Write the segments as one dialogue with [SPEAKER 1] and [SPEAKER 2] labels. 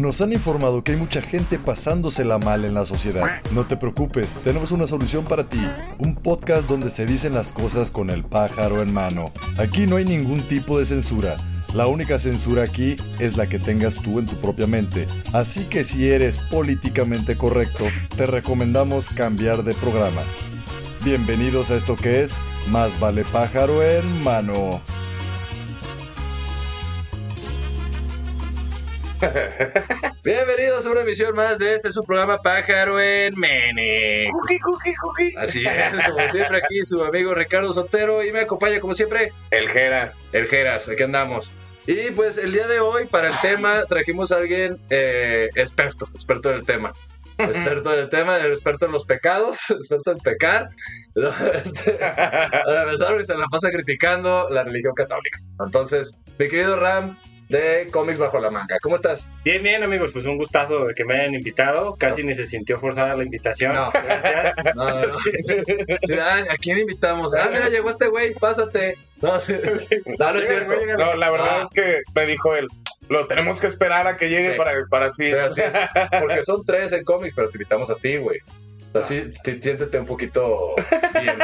[SPEAKER 1] Nos han informado que hay mucha gente pasándosela mal en la sociedad. No te preocupes, tenemos una solución para ti. Un podcast donde se dicen las cosas con el pájaro en mano. Aquí no hay ningún tipo de censura. La única censura aquí es la que tengas tú en tu propia mente. Así que si eres políticamente correcto, te recomendamos cambiar de programa. Bienvenidos a esto que es Más vale pájaro en mano.
[SPEAKER 2] Bienvenidos a una emisión más de este su programa Pájaro en Mene. Así es, como siempre aquí su amigo Ricardo Sotero y me acompaña como siempre
[SPEAKER 3] El Jera.
[SPEAKER 2] el Geras, aquí andamos. Y pues el día de hoy para el tema trajimos a alguien eh, experto, experto en el tema. Experto en el tema, experto en los pecados, experto en pecar. Este, para empezar, y se la pasa criticando la religión católica. Entonces, mi querido Ram de Cómics Bajo la Manga, ¿cómo estás?
[SPEAKER 4] Bien, bien, amigos, pues un gustazo de que me hayan invitado. Casi ni se sintió forzada la invitación.
[SPEAKER 2] No.
[SPEAKER 4] Gracias.
[SPEAKER 2] No, no, no. Sí, ah, ¿A quién invitamos? Ah, mira, llegó este güey, pásate. No, sí. no, no es cierto.
[SPEAKER 3] No, la verdad
[SPEAKER 2] Ah.
[SPEAKER 3] es que me dijo él, lo tenemos que esperar a que llegue
[SPEAKER 2] Sí.
[SPEAKER 3] para, para así.
[SPEAKER 2] Sí, así es. Porque son tres en cómics, pero te invitamos a ti, güey. O sea, sí, sí, siéntete un poquito bien.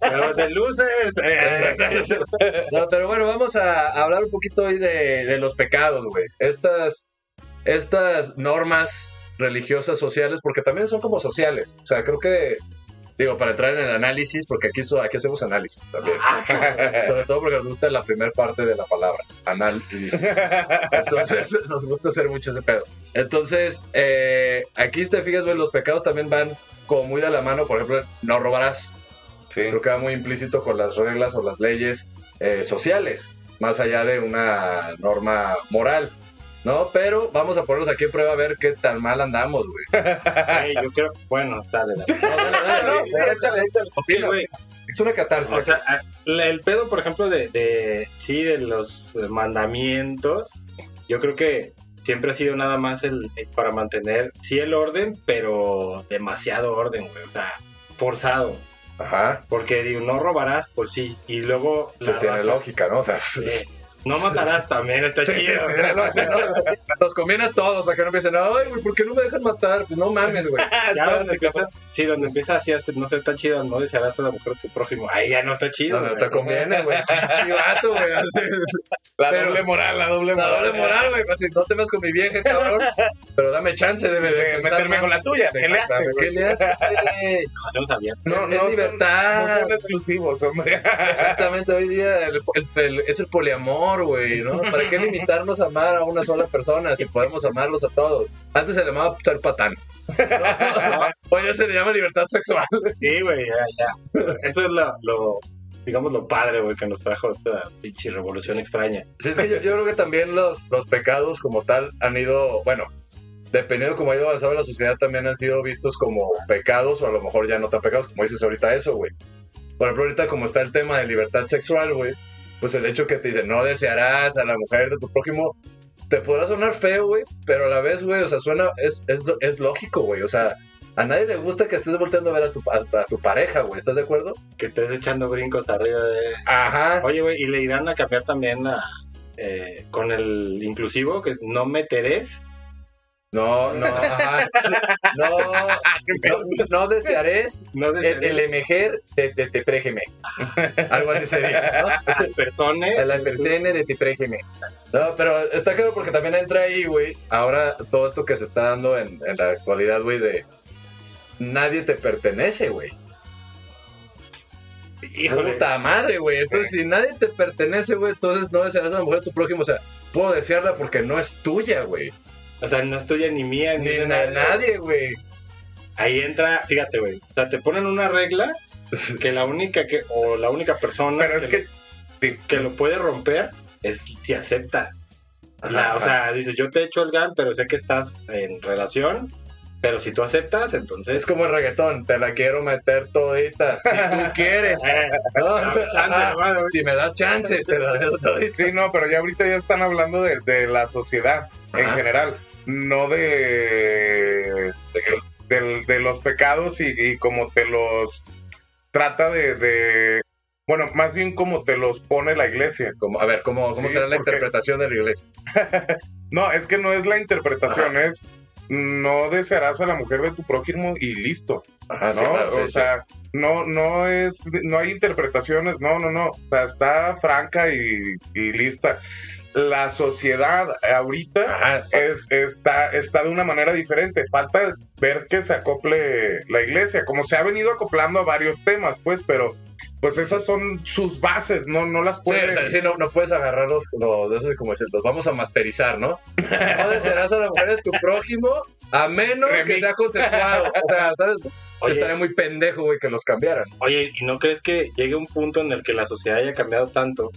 [SPEAKER 4] Pero de losers. eh.
[SPEAKER 2] No, pero bueno, vamos a hablar un poquito hoy de, de los pecados, güey. Estas, estas normas religiosas sociales, porque también son como sociales. O sea, creo que, digo, para entrar en el análisis, porque aquí, so- aquí hacemos análisis también. Sobre todo porque nos gusta la primera parte de la palabra, análisis. Entonces, nos gusta hacer mucho ese pedo. Entonces, eh, aquí te fijas, güey, los pecados también van como muy de la mano. Por ejemplo, no robarás.
[SPEAKER 3] Sí.
[SPEAKER 2] Creo que va muy implícito con las reglas o las leyes eh, sociales, más allá de una norma moral. ¿No? Pero vamos a ponernos aquí en prueba a ver qué tan mal andamos, güey.
[SPEAKER 4] Yo creo. Bueno, dale, dale.
[SPEAKER 2] No, dale, dale,
[SPEAKER 3] No,
[SPEAKER 2] dale,
[SPEAKER 3] sí, échale, échale.
[SPEAKER 4] Sí, güey.
[SPEAKER 2] Es una catarsis.
[SPEAKER 4] O sea, a- la- el pedo, por ejemplo, de, de sí, de los mandamientos, yo creo que siempre ha sido nada más el, el para mantener, sí, el orden, pero demasiado orden, güey. O sea, forzado.
[SPEAKER 2] Ajá.
[SPEAKER 4] Porque digo, no robarás, pues sí. Y luego.
[SPEAKER 2] Se tiene
[SPEAKER 4] raza-
[SPEAKER 2] lógica, ¿no? O sea,
[SPEAKER 4] Sí. No matarás también, está
[SPEAKER 2] Sí, sí,
[SPEAKER 4] chido.
[SPEAKER 2] ¿no? Nos conviene a todos para que no empiecen, ay, güey, ¿por qué no me dejan matar? Pues no mames, güey.
[SPEAKER 4] Ya donde empieza, sí, donde empieza así a no ser tan chido, no desearás a la mujer tu prójimo. Ahí ya no está chido.
[SPEAKER 2] No, no te conviene, güey. Chivato, güey.
[SPEAKER 3] La
[SPEAKER 2] Pero-
[SPEAKER 3] doble moral, la doble
[SPEAKER 2] La
[SPEAKER 3] moral.
[SPEAKER 2] doble moral, güey. Así, no te vas con mi vieja, cabrón. Pero dame chance de, de
[SPEAKER 3] meterme con la tuya. ¿Qué le hace?
[SPEAKER 2] ¿Qué le hace, güey?
[SPEAKER 4] Nos hacemos abiertos.
[SPEAKER 3] No,
[SPEAKER 2] Es
[SPEAKER 3] no son-
[SPEAKER 2] libertad.
[SPEAKER 3] no son exclusivos, hombre.
[SPEAKER 2] Exactamente, hoy día el- el- el- es el poliamor, güey, ¿no? ¿Para qué limitarnos a amar a una sola persona si podemos amarlos a todos? Antes se le llamaba ser patán. Hoy ya se le llama libertad sexual.
[SPEAKER 4] Sí, güey, ya, ya. Eso es lo, lo, digamos, lo padre, güey, que nos trajo esta pinche revolución extraña.
[SPEAKER 2] Sí, es que yo, yo creo que también los, los pecados como tal han ido, bueno, dependiendo cómo ha ido avanzando la sociedad, también han sido vistos como pecados o a lo mejor ya no tan pecados, como dices ahorita eso, güey. Por ejemplo, ahorita como está el tema de libertad sexual, güey, pues el hecho que te dicen no desearás a la mujer de tu prójimo, te podrá sonar feo, güey, pero a la vez, güey, o sea, suena, es, es, es lógico, güey, o sea, a nadie le gusta que estés volteando a ver a tu, a, a tu pareja, güey, ¿estás de acuerdo?
[SPEAKER 4] Que estés echando brincos arriba de...
[SPEAKER 2] Ajá.
[SPEAKER 4] Oye, güey, y le irán a cambiar también a, eh, con el inclusivo, que no meteres.
[SPEAKER 2] No, no, ajá, no, no, no desearés
[SPEAKER 4] No
[SPEAKER 2] el, el emejer de, de te préjeme. Algo así sería, ¿no?
[SPEAKER 4] a persone.
[SPEAKER 2] La persene de te préjeme. No, pero está claro porque también entra ahí, güey, ahora todo esto que se está dando en, en la actualidad, güey, de nadie te pertenece, güey.
[SPEAKER 4] Híjole.
[SPEAKER 2] Puta madre, güey. Entonces, si nadie te pertenece, güey, entonces no desearás a la mujer de tu prójimo. O sea, puedo desearla porque no es tuya, güey.
[SPEAKER 4] O sea, no es tuya ni mía, ni,
[SPEAKER 2] Ni
[SPEAKER 4] de
[SPEAKER 2] na-
[SPEAKER 4] nadie.
[SPEAKER 2] nadie, güey.
[SPEAKER 4] Ahí entra, fíjate, güey. O sea, te ponen una regla que la única que, o la única persona
[SPEAKER 3] Pero es
[SPEAKER 4] que,
[SPEAKER 3] que. sí,
[SPEAKER 4] que lo puede romper es si acepta. La-
[SPEAKER 2] Ajá,
[SPEAKER 4] o sea, dices, yo te echo el GAN, pero sé que estás en relación. Pero si tú aceptas, entonces.
[SPEAKER 2] Es como el reggaetón, te la quiero meter todita. Si tú quieres.
[SPEAKER 4] Eh,
[SPEAKER 2] No, o sea,
[SPEAKER 4] chance,
[SPEAKER 2] si me das chance, te la meto todita.
[SPEAKER 3] Sí, no, pero ya ahorita ya están hablando de, de la sociedad en general, no de, de, de los pecados y, y como te los trata de, de Bueno, más bien como te los pone la iglesia.
[SPEAKER 2] Como, a ver, ¿cómo, cómo
[SPEAKER 3] Sí,
[SPEAKER 2] será la
[SPEAKER 3] porque-
[SPEAKER 2] interpretación de la iglesia?
[SPEAKER 3] No, es que no es la interpretación, es no desearás a la mujer de tu prójimo y listo.
[SPEAKER 2] Ajá,
[SPEAKER 3] ¿no?
[SPEAKER 2] sí, claro, sí,
[SPEAKER 3] o
[SPEAKER 2] sí.
[SPEAKER 3] sea, no, no es, no hay interpretaciones, no, no, no. O sea, está franca y, y lista. La sociedad ahorita
[SPEAKER 2] Ajá,
[SPEAKER 3] es, está, está de una manera diferente. Falta ver que se acople la iglesia, como se ha venido acoplando a varios temas, pues, pero pues esas son sus bases, no, no las
[SPEAKER 2] Sí,
[SPEAKER 3] pueden.
[SPEAKER 2] o sea, sí, no, no puedes agarrarlos los, de como decir, los vamos a masterizar, ¿no? No desearás a la mujer de tu prójimo a menos que sea consensuado. O sea, ¿sabes?
[SPEAKER 4] Oye.
[SPEAKER 2] Estaría muy pendejo, güey, que los cambiaran.
[SPEAKER 4] Oye, ¿y no crees que llegue un punto en el que la sociedad haya cambiado tanto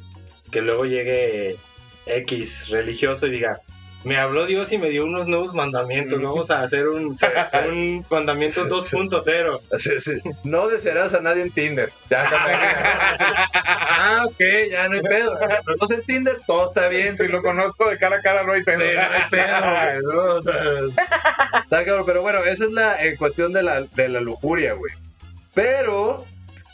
[SPEAKER 4] que luego llegue X religioso y diga, me habló Dios y me dio unos nuevos mandamientos, vamos a hacer un, un mandamiento 2.0?
[SPEAKER 2] Sí, sí. No desearás a nadie en Tinder. Ya, Ah, ok, ya no hay pedo. Pero no sé en Tinder, todo está bien.
[SPEAKER 3] Si lo conozco de cara a cara, no hay pedo.
[SPEAKER 2] Sí, no hay pedo, güey, ¿no? O sea, está cabrón, pero bueno, esa es la en cuestión de la, de la lujuria, güey. Pero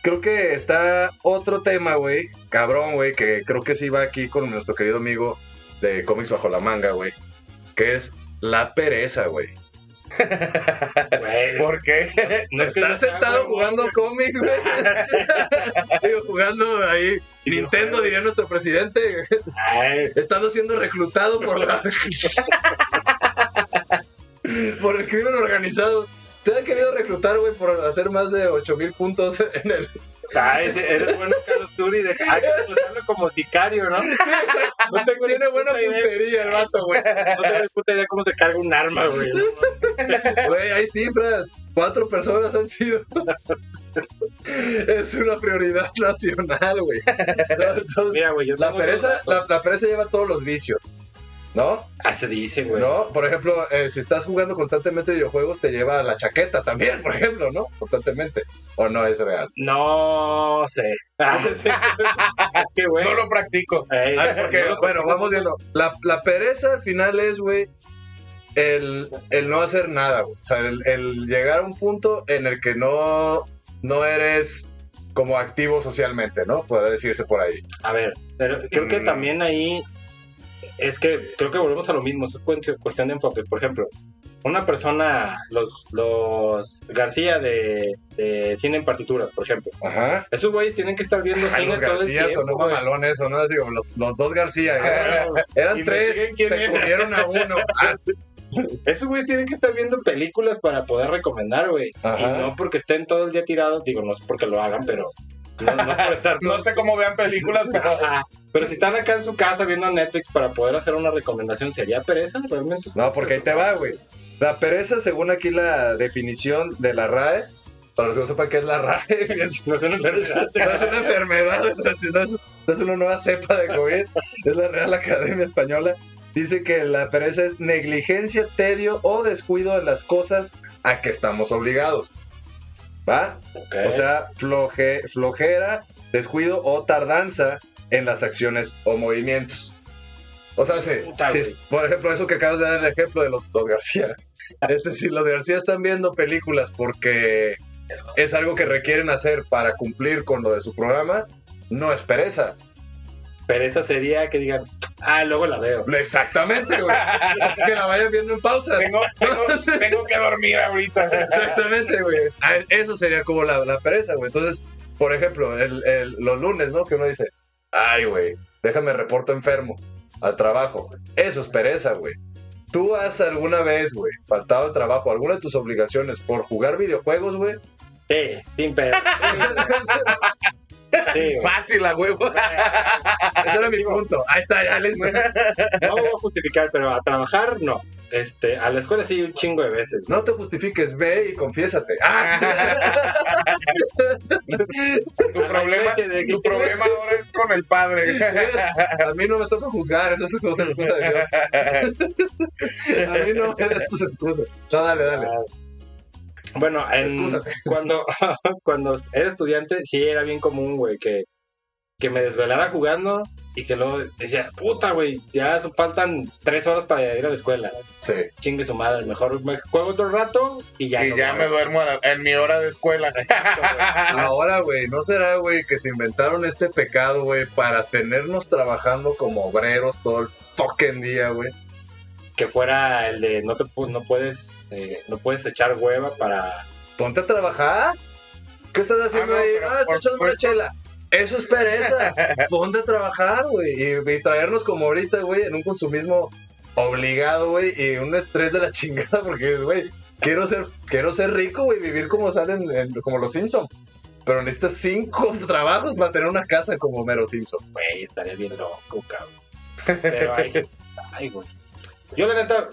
[SPEAKER 2] creo que está otro tema, güey, cabrón, güey, que creo que sí va aquí con nuestro querido amigo de cómics bajo la manga, güey, que es la pereza, güey.
[SPEAKER 4] Güey,
[SPEAKER 3] ¿Por qué?
[SPEAKER 4] no es
[SPEAKER 2] Estar sentado jugando
[SPEAKER 4] güey.
[SPEAKER 2] cómics, güey. Digo, jugando ahí Nintendo, diría nuestro presidente,
[SPEAKER 4] Ay,
[SPEAKER 2] estando siendo reclutado por la por el crimen organizado. Te han querido reclutar, güey, por hacer más de 8000 puntos en el.
[SPEAKER 4] ay, eres bueno Call of Duty, de, hay que reclutarlo como sicario, ¿no? No tengo
[SPEAKER 2] Tiene buena puntería el vato, güey.
[SPEAKER 4] No tengo puta idea cómo se carga un arma, güey.
[SPEAKER 2] Güey, hay cifras. Cuatro personas han sido. Es una prioridad nacional, güey.
[SPEAKER 4] Mira, güey,
[SPEAKER 2] la pereza, la, la pereza lleva todos los vicios. ¿No?
[SPEAKER 4] Ah, se dice, güey.
[SPEAKER 2] ¿No? Por ejemplo, eh, si estás jugando constantemente videojuegos, te lleva a la chaqueta también, por ejemplo, ¿no? Constantemente. ¿O no es real?
[SPEAKER 4] No sé. Ah, es que, güey.
[SPEAKER 3] No lo practico.
[SPEAKER 4] Ey,
[SPEAKER 2] Ay, porque,
[SPEAKER 4] no lo-
[SPEAKER 2] bueno, vamos viendo. La, la pereza al final es, güey, el, el no hacer nada, güey. O sea, el, el llegar a un punto en el que no, no eres como activo socialmente, ¿no? Puede decirse por ahí.
[SPEAKER 4] A ver, pero creo que
[SPEAKER 3] Mm.
[SPEAKER 4] también ahí es que creo que volvemos a lo mismo, es cuestión de enfoques. Por ejemplo, una persona, los, los García de, de cine en partituras, por ejemplo,
[SPEAKER 2] Ajá.
[SPEAKER 4] esos güeyes tienen que estar viendo
[SPEAKER 2] Ay,
[SPEAKER 4] cine
[SPEAKER 2] los
[SPEAKER 4] todo el
[SPEAKER 2] García
[SPEAKER 4] tiempo.
[SPEAKER 2] sonó mamalón eso, ¿no? Así como los, los dos García. ¿eh? Eran tres, se comieron a uno. Ah,
[SPEAKER 4] Esos güeyes tienen que estar viendo películas para poder recomendar, güey. Y
[SPEAKER 2] Ajá.
[SPEAKER 4] no porque estén todo el día tirados, digo, no es porque lo hagan, pero no, no por estar
[SPEAKER 3] No sé cómo vean películas, pero.
[SPEAKER 4] Pero si están acá en su casa viendo Netflix para poder hacer una recomendación, ¿sería pereza realmente?
[SPEAKER 2] No, porque ahí te va, güey. La pereza, según aquí la definición de la RAE, para los que no sepan qué es la RAE, es-
[SPEAKER 4] No es una enfermedad.
[SPEAKER 2] no es una enfermedad, no es, no es- no es una nueva cepa de COVID, es la Real Academia Española. Dice que la pereza es negligencia, tedio o descuido en las cosas a que estamos obligados. ¿Va? O sea, floje- flojera, descuido o tardanza en las acciones o movimientos. O sea,
[SPEAKER 4] güey.
[SPEAKER 2] por ejemplo, eso que acabas de dar el ejemplo de los, los García. Este, si los García están viendo películas porque es algo que requieren hacer para cumplir con lo de su programa, no es pereza.
[SPEAKER 4] Pereza sería que digan, ah, luego la veo.
[SPEAKER 2] Exactamente, güey. que la vayan viendo en pausa.
[SPEAKER 3] tengo, tengo, tengo que dormir ahorita.
[SPEAKER 2] Exactamente, güey. Ah, Eso sería como la, la pereza, güey. Entonces, por ejemplo, el, el- los lunes, ¿no? Que uno dice, ay, güey, déjame reporto enfermo al trabajo. Eso es pereza, güey. ¿Tú has alguna vez, güey, faltado al trabajo, alguna de tus obligaciones por jugar videojuegos, güey?
[SPEAKER 4] Sí, sin pedo. Sí.
[SPEAKER 3] Fácil, a huevo.
[SPEAKER 2] Ese era mi punto. Ahí está, ya les...
[SPEAKER 4] No me voy a justificar, pero a trabajar no. Este, a la escuela sí un chingo de veces.
[SPEAKER 2] No te justifiques, ve y confiésate. ¡Ah!
[SPEAKER 3] Tu
[SPEAKER 4] A
[SPEAKER 3] problema,
[SPEAKER 4] de-
[SPEAKER 3] tu problema ahora es con el padre.
[SPEAKER 2] A mí no me toca juzgar, eso es cosa, cosa de Dios. A mí no me des tus excusas. No, dale, dale.
[SPEAKER 4] Bueno, en, cuando, cuando era estudiante, sí era bien común, güey, que que me desvelara jugando y que luego decía, puta, güey, ya faltan tres horas para ir a la escuela.
[SPEAKER 2] Sí.
[SPEAKER 4] Chingue su madre, mejor me juego otro rato y ya.
[SPEAKER 3] y
[SPEAKER 4] no
[SPEAKER 3] ya me duermo la- en mi hora de escuela.
[SPEAKER 4] Exacto, güey.
[SPEAKER 2] Ahora, güey, ¿no será, güey, que se inventaron este pecado, güey, para tenernos trabajando como obreros todo el fucking día, güey?
[SPEAKER 4] que fuera el de no te no puedes eh, no puedes echar hueva para
[SPEAKER 2] Ponte a trabajar. ¿Qué estás haciendo
[SPEAKER 3] Ah, no,
[SPEAKER 2] ahí? Ah, estoy echando una chela. Eso es pereza. Ponte a trabajar, güey. Y, y traernos como ahorita, güey, en un consumismo obligado, güey, y un estrés de la chingada, porque, güey, quiero ser, quiero ser rico, güey, vivir como salen, en- como los Simpsons. Pero necesitas cinco trabajos para tener una casa como Mero Simpson.
[SPEAKER 4] güey estaría bien loco cabrón pero ay, ay güey yo la neta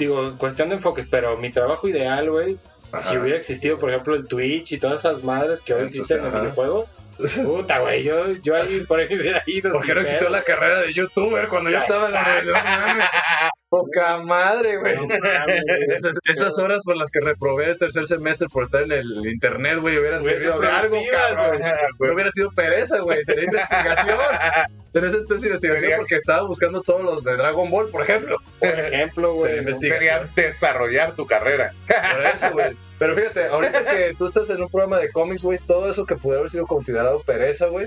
[SPEAKER 4] digo cuestión de enfoques pero mi trabajo ideal güey si hubiera existido por ejemplo el Twitch y todas esas madres que hoy existen en los videojuegos puta güey yo yo ahí por ahí hubiera ido
[SPEAKER 2] ¿Por qué
[SPEAKER 4] sin
[SPEAKER 2] no existió la carrera de youtuber cuando yo estaba en la universidad? Poca madre, güey.
[SPEAKER 4] No.
[SPEAKER 2] Esas, esas horas por las que reprobé el tercer semestre por estar en el internet, güey, hubieran servido de algo, cabrón.
[SPEAKER 3] güey.
[SPEAKER 2] No hubiera sido pereza, güey. Sería investigación. Tenés entonces investigación
[SPEAKER 3] Sería-
[SPEAKER 2] porque estaba buscando todos los de Dragon Ball, por ejemplo.
[SPEAKER 4] por ejemplo güey
[SPEAKER 2] Sería.
[SPEAKER 3] Sería desarrollar tu carrera.
[SPEAKER 2] Por eso, güey. Pero fíjate, ahorita que tú estás en un programa de cómics, güey, todo eso que pudo haber sido considerado pereza, güey.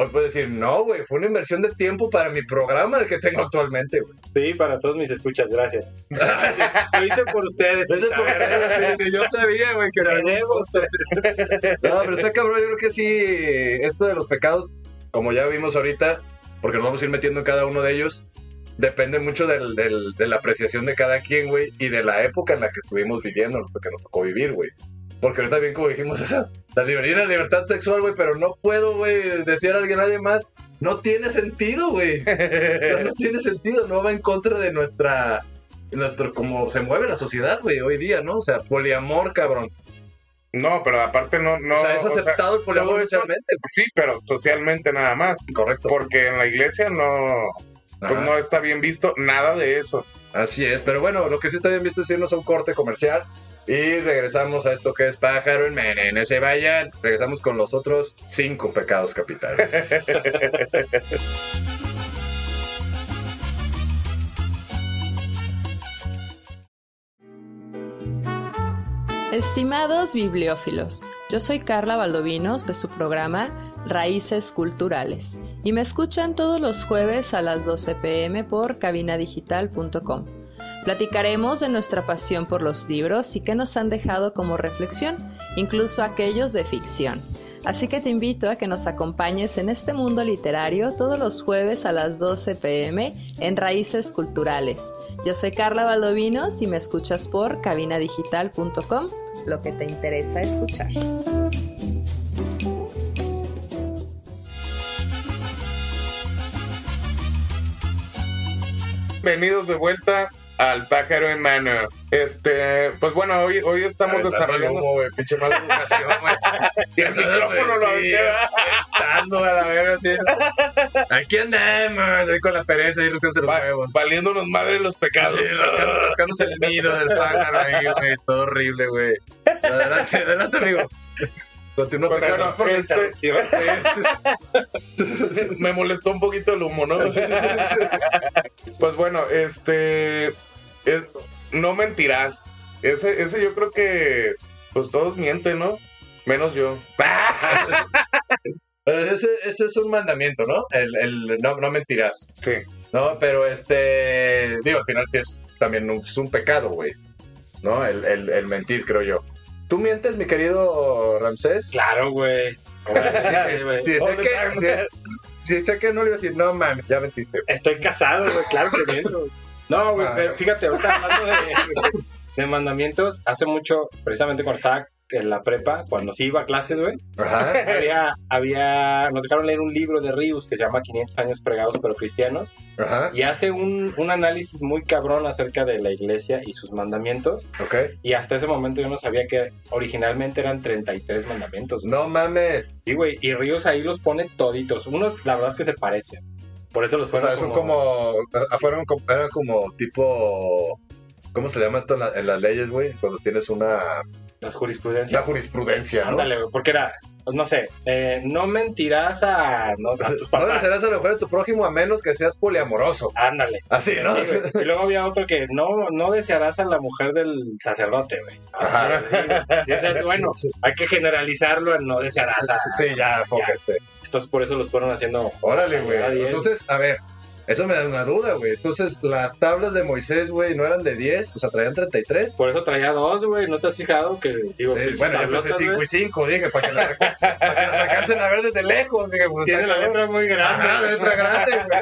[SPEAKER 2] Hoy puedes decir, no, güey, fue una inversión de tiempo para mi programa el que tengo actualmente, güey.
[SPEAKER 4] sí para todos mis escuchas gracias lo hice por ustedes
[SPEAKER 2] Ese es por pereza, sí, yo sabía, güey, que era
[SPEAKER 4] Queremos.
[SPEAKER 2] No, pero está cabrón, yo creo que sí, esto de los pecados, como ya vimos ahorita, porque nos vamos a ir metiendo en cada uno de ellos, depende mucho del, del- de la apreciación de cada quien, güey, y de la época en la que estuvimos viviendo, lo que nos tocó vivir, güey. Porque ahorita bien como dijimos, esa, la libertad, la libertad sexual, güey, pero no puedo, güey, decir a alguien, nadie más, no tiene sentido, güey. No tiene sentido, no va en contra de nuestra, nuestro, como se mueve la sociedad, güey, hoy día, ¿no? O sea, poliamor, cabrón.
[SPEAKER 3] No, pero aparte no, no.
[SPEAKER 2] o sea, es
[SPEAKER 3] o sea,
[SPEAKER 2] aceptado el poliamor
[SPEAKER 3] eso-
[SPEAKER 2] socialmente,
[SPEAKER 3] sí, pero socialmente nada más.
[SPEAKER 2] Correcto.
[SPEAKER 3] Porque en la iglesia no, pues no está bien visto nada de eso.
[SPEAKER 2] Así es, pero bueno, lo que sí está bien visto es irnos a un corte comercial y regresamos a esto que es pájaro en Mene, no se vayan. Regresamos con los otros cinco pecados capitales.
[SPEAKER 5] Estimados bibliófilos, yo soy Carla Valdovinos de su programa Raíces Culturales y me escuchan todos los jueves a las 12 pm por cabinadigital.com. Platicaremos de nuestra pasión por los libros y qué nos han dejado como reflexión, incluso aquellos de ficción. Así que te invito a que nos acompañes en este mundo literario todos los jueves a las 12 pm en Raíces Culturales. Yo soy Carla Valdovinos y me escuchas por cabinadigital.com, lo que te interesa escuchar.
[SPEAKER 3] Bienvenidos de vuelta al pájaro en mano. Este, pues bueno, hoy, hoy estamos desarrollando.
[SPEAKER 2] güey, pinche mala educación, güey.
[SPEAKER 3] Y el micrófono lo
[SPEAKER 2] aventando a la verga, así. Aquí andamos, ahí con la pereza y rascándose los huevos.
[SPEAKER 3] valiéndonos madre los pecados.
[SPEAKER 2] Sí, rascándose el nido del pájaro ahí, güey. Todo horrible, güey. Adelante, adelante, amigo. Continúa
[SPEAKER 3] Pues
[SPEAKER 2] pecando.
[SPEAKER 3] bueno, este,
[SPEAKER 2] Sí, sí,
[SPEAKER 3] me molestó un poquito el humo, ¿no? pues bueno, este es no mentirás. Ese, ese yo creo que pues todos mienten, ¿no? Menos yo.
[SPEAKER 2] Ese, ese es un mandamiento, ¿no? El, el no, no mentirás.
[SPEAKER 3] Sí.
[SPEAKER 2] No, pero este. Digo, al final sí es también un, es un pecado, güey. ¿No? El, el, el mentir, creo yo. ¿Tú mientes, mi querido Ramsés?
[SPEAKER 4] claro güey.
[SPEAKER 2] Sí, sé que, sí, sé que no le iba a decir, no mames, ya mentiste.
[SPEAKER 4] Estoy casado, güey, claro que miento. No, güey,
[SPEAKER 2] Ah.
[SPEAKER 4] pero fíjate, ahorita hablando de, de mandamientos, hace mucho, precisamente cuando estaba en la prepa, cuando sí iba a clases, güey, había, había, nos dejaron leer un libro de Rius que se llama 500 años fregados pero cristianos,
[SPEAKER 2] Ajá.
[SPEAKER 4] y hace un, un análisis muy cabrón acerca de la iglesia y sus mandamientos,
[SPEAKER 2] Ok.
[SPEAKER 4] y hasta ese momento yo no sabía que originalmente eran 33 mandamientos.
[SPEAKER 2] No mames.
[SPEAKER 4] Sí, güey, y Ríos ahí los pone toditos, unos la verdad es que se parecen. Por eso los
[SPEAKER 2] O
[SPEAKER 4] fueron
[SPEAKER 2] sea, son como. ah, Fueron como. Eran como tipo. ¿Cómo se llama esto en, la- en las leyes, güey? Cuando tienes una,
[SPEAKER 4] las jurisprudencias.
[SPEAKER 2] una jurisprudencia, ¿no?
[SPEAKER 4] Ándale, güey, porque era pues, no sé, eh, no mentirás a, no, a tus
[SPEAKER 2] No desearás a la mujer de tu prójimo a menos que seas poliamoroso.
[SPEAKER 4] Ándale.
[SPEAKER 2] Así, ¿no?
[SPEAKER 4] Sí, y luego había otro que no, no desearás a la mujer del sacerdote, güey.
[SPEAKER 2] Ajá.
[SPEAKER 4] Sí, güey. Bueno, hay que generalizarlo en no desearás a...
[SPEAKER 2] Sí, ya, fóquense.
[SPEAKER 4] Entonces por eso los fueron haciendo...
[SPEAKER 2] Órale, güey.
[SPEAKER 4] diez.
[SPEAKER 2] Entonces, a ver, eso me da una duda, güey. Entonces, las tablas de Moisés, güey, no eran de 10, o sea, traían 33.
[SPEAKER 4] Por eso traía dos, güey. ¿No te has fijado? Que digo,
[SPEAKER 2] Sí, bueno, yo
[SPEAKER 4] tablotas,
[SPEAKER 2] 5
[SPEAKER 4] güey.
[SPEAKER 2] y 5, dije, para que, la- para que las alcancen a ver desde lejos. Dije, pues,
[SPEAKER 4] Tiene la letra muy grande.
[SPEAKER 2] Ajá, la letra grande, güey.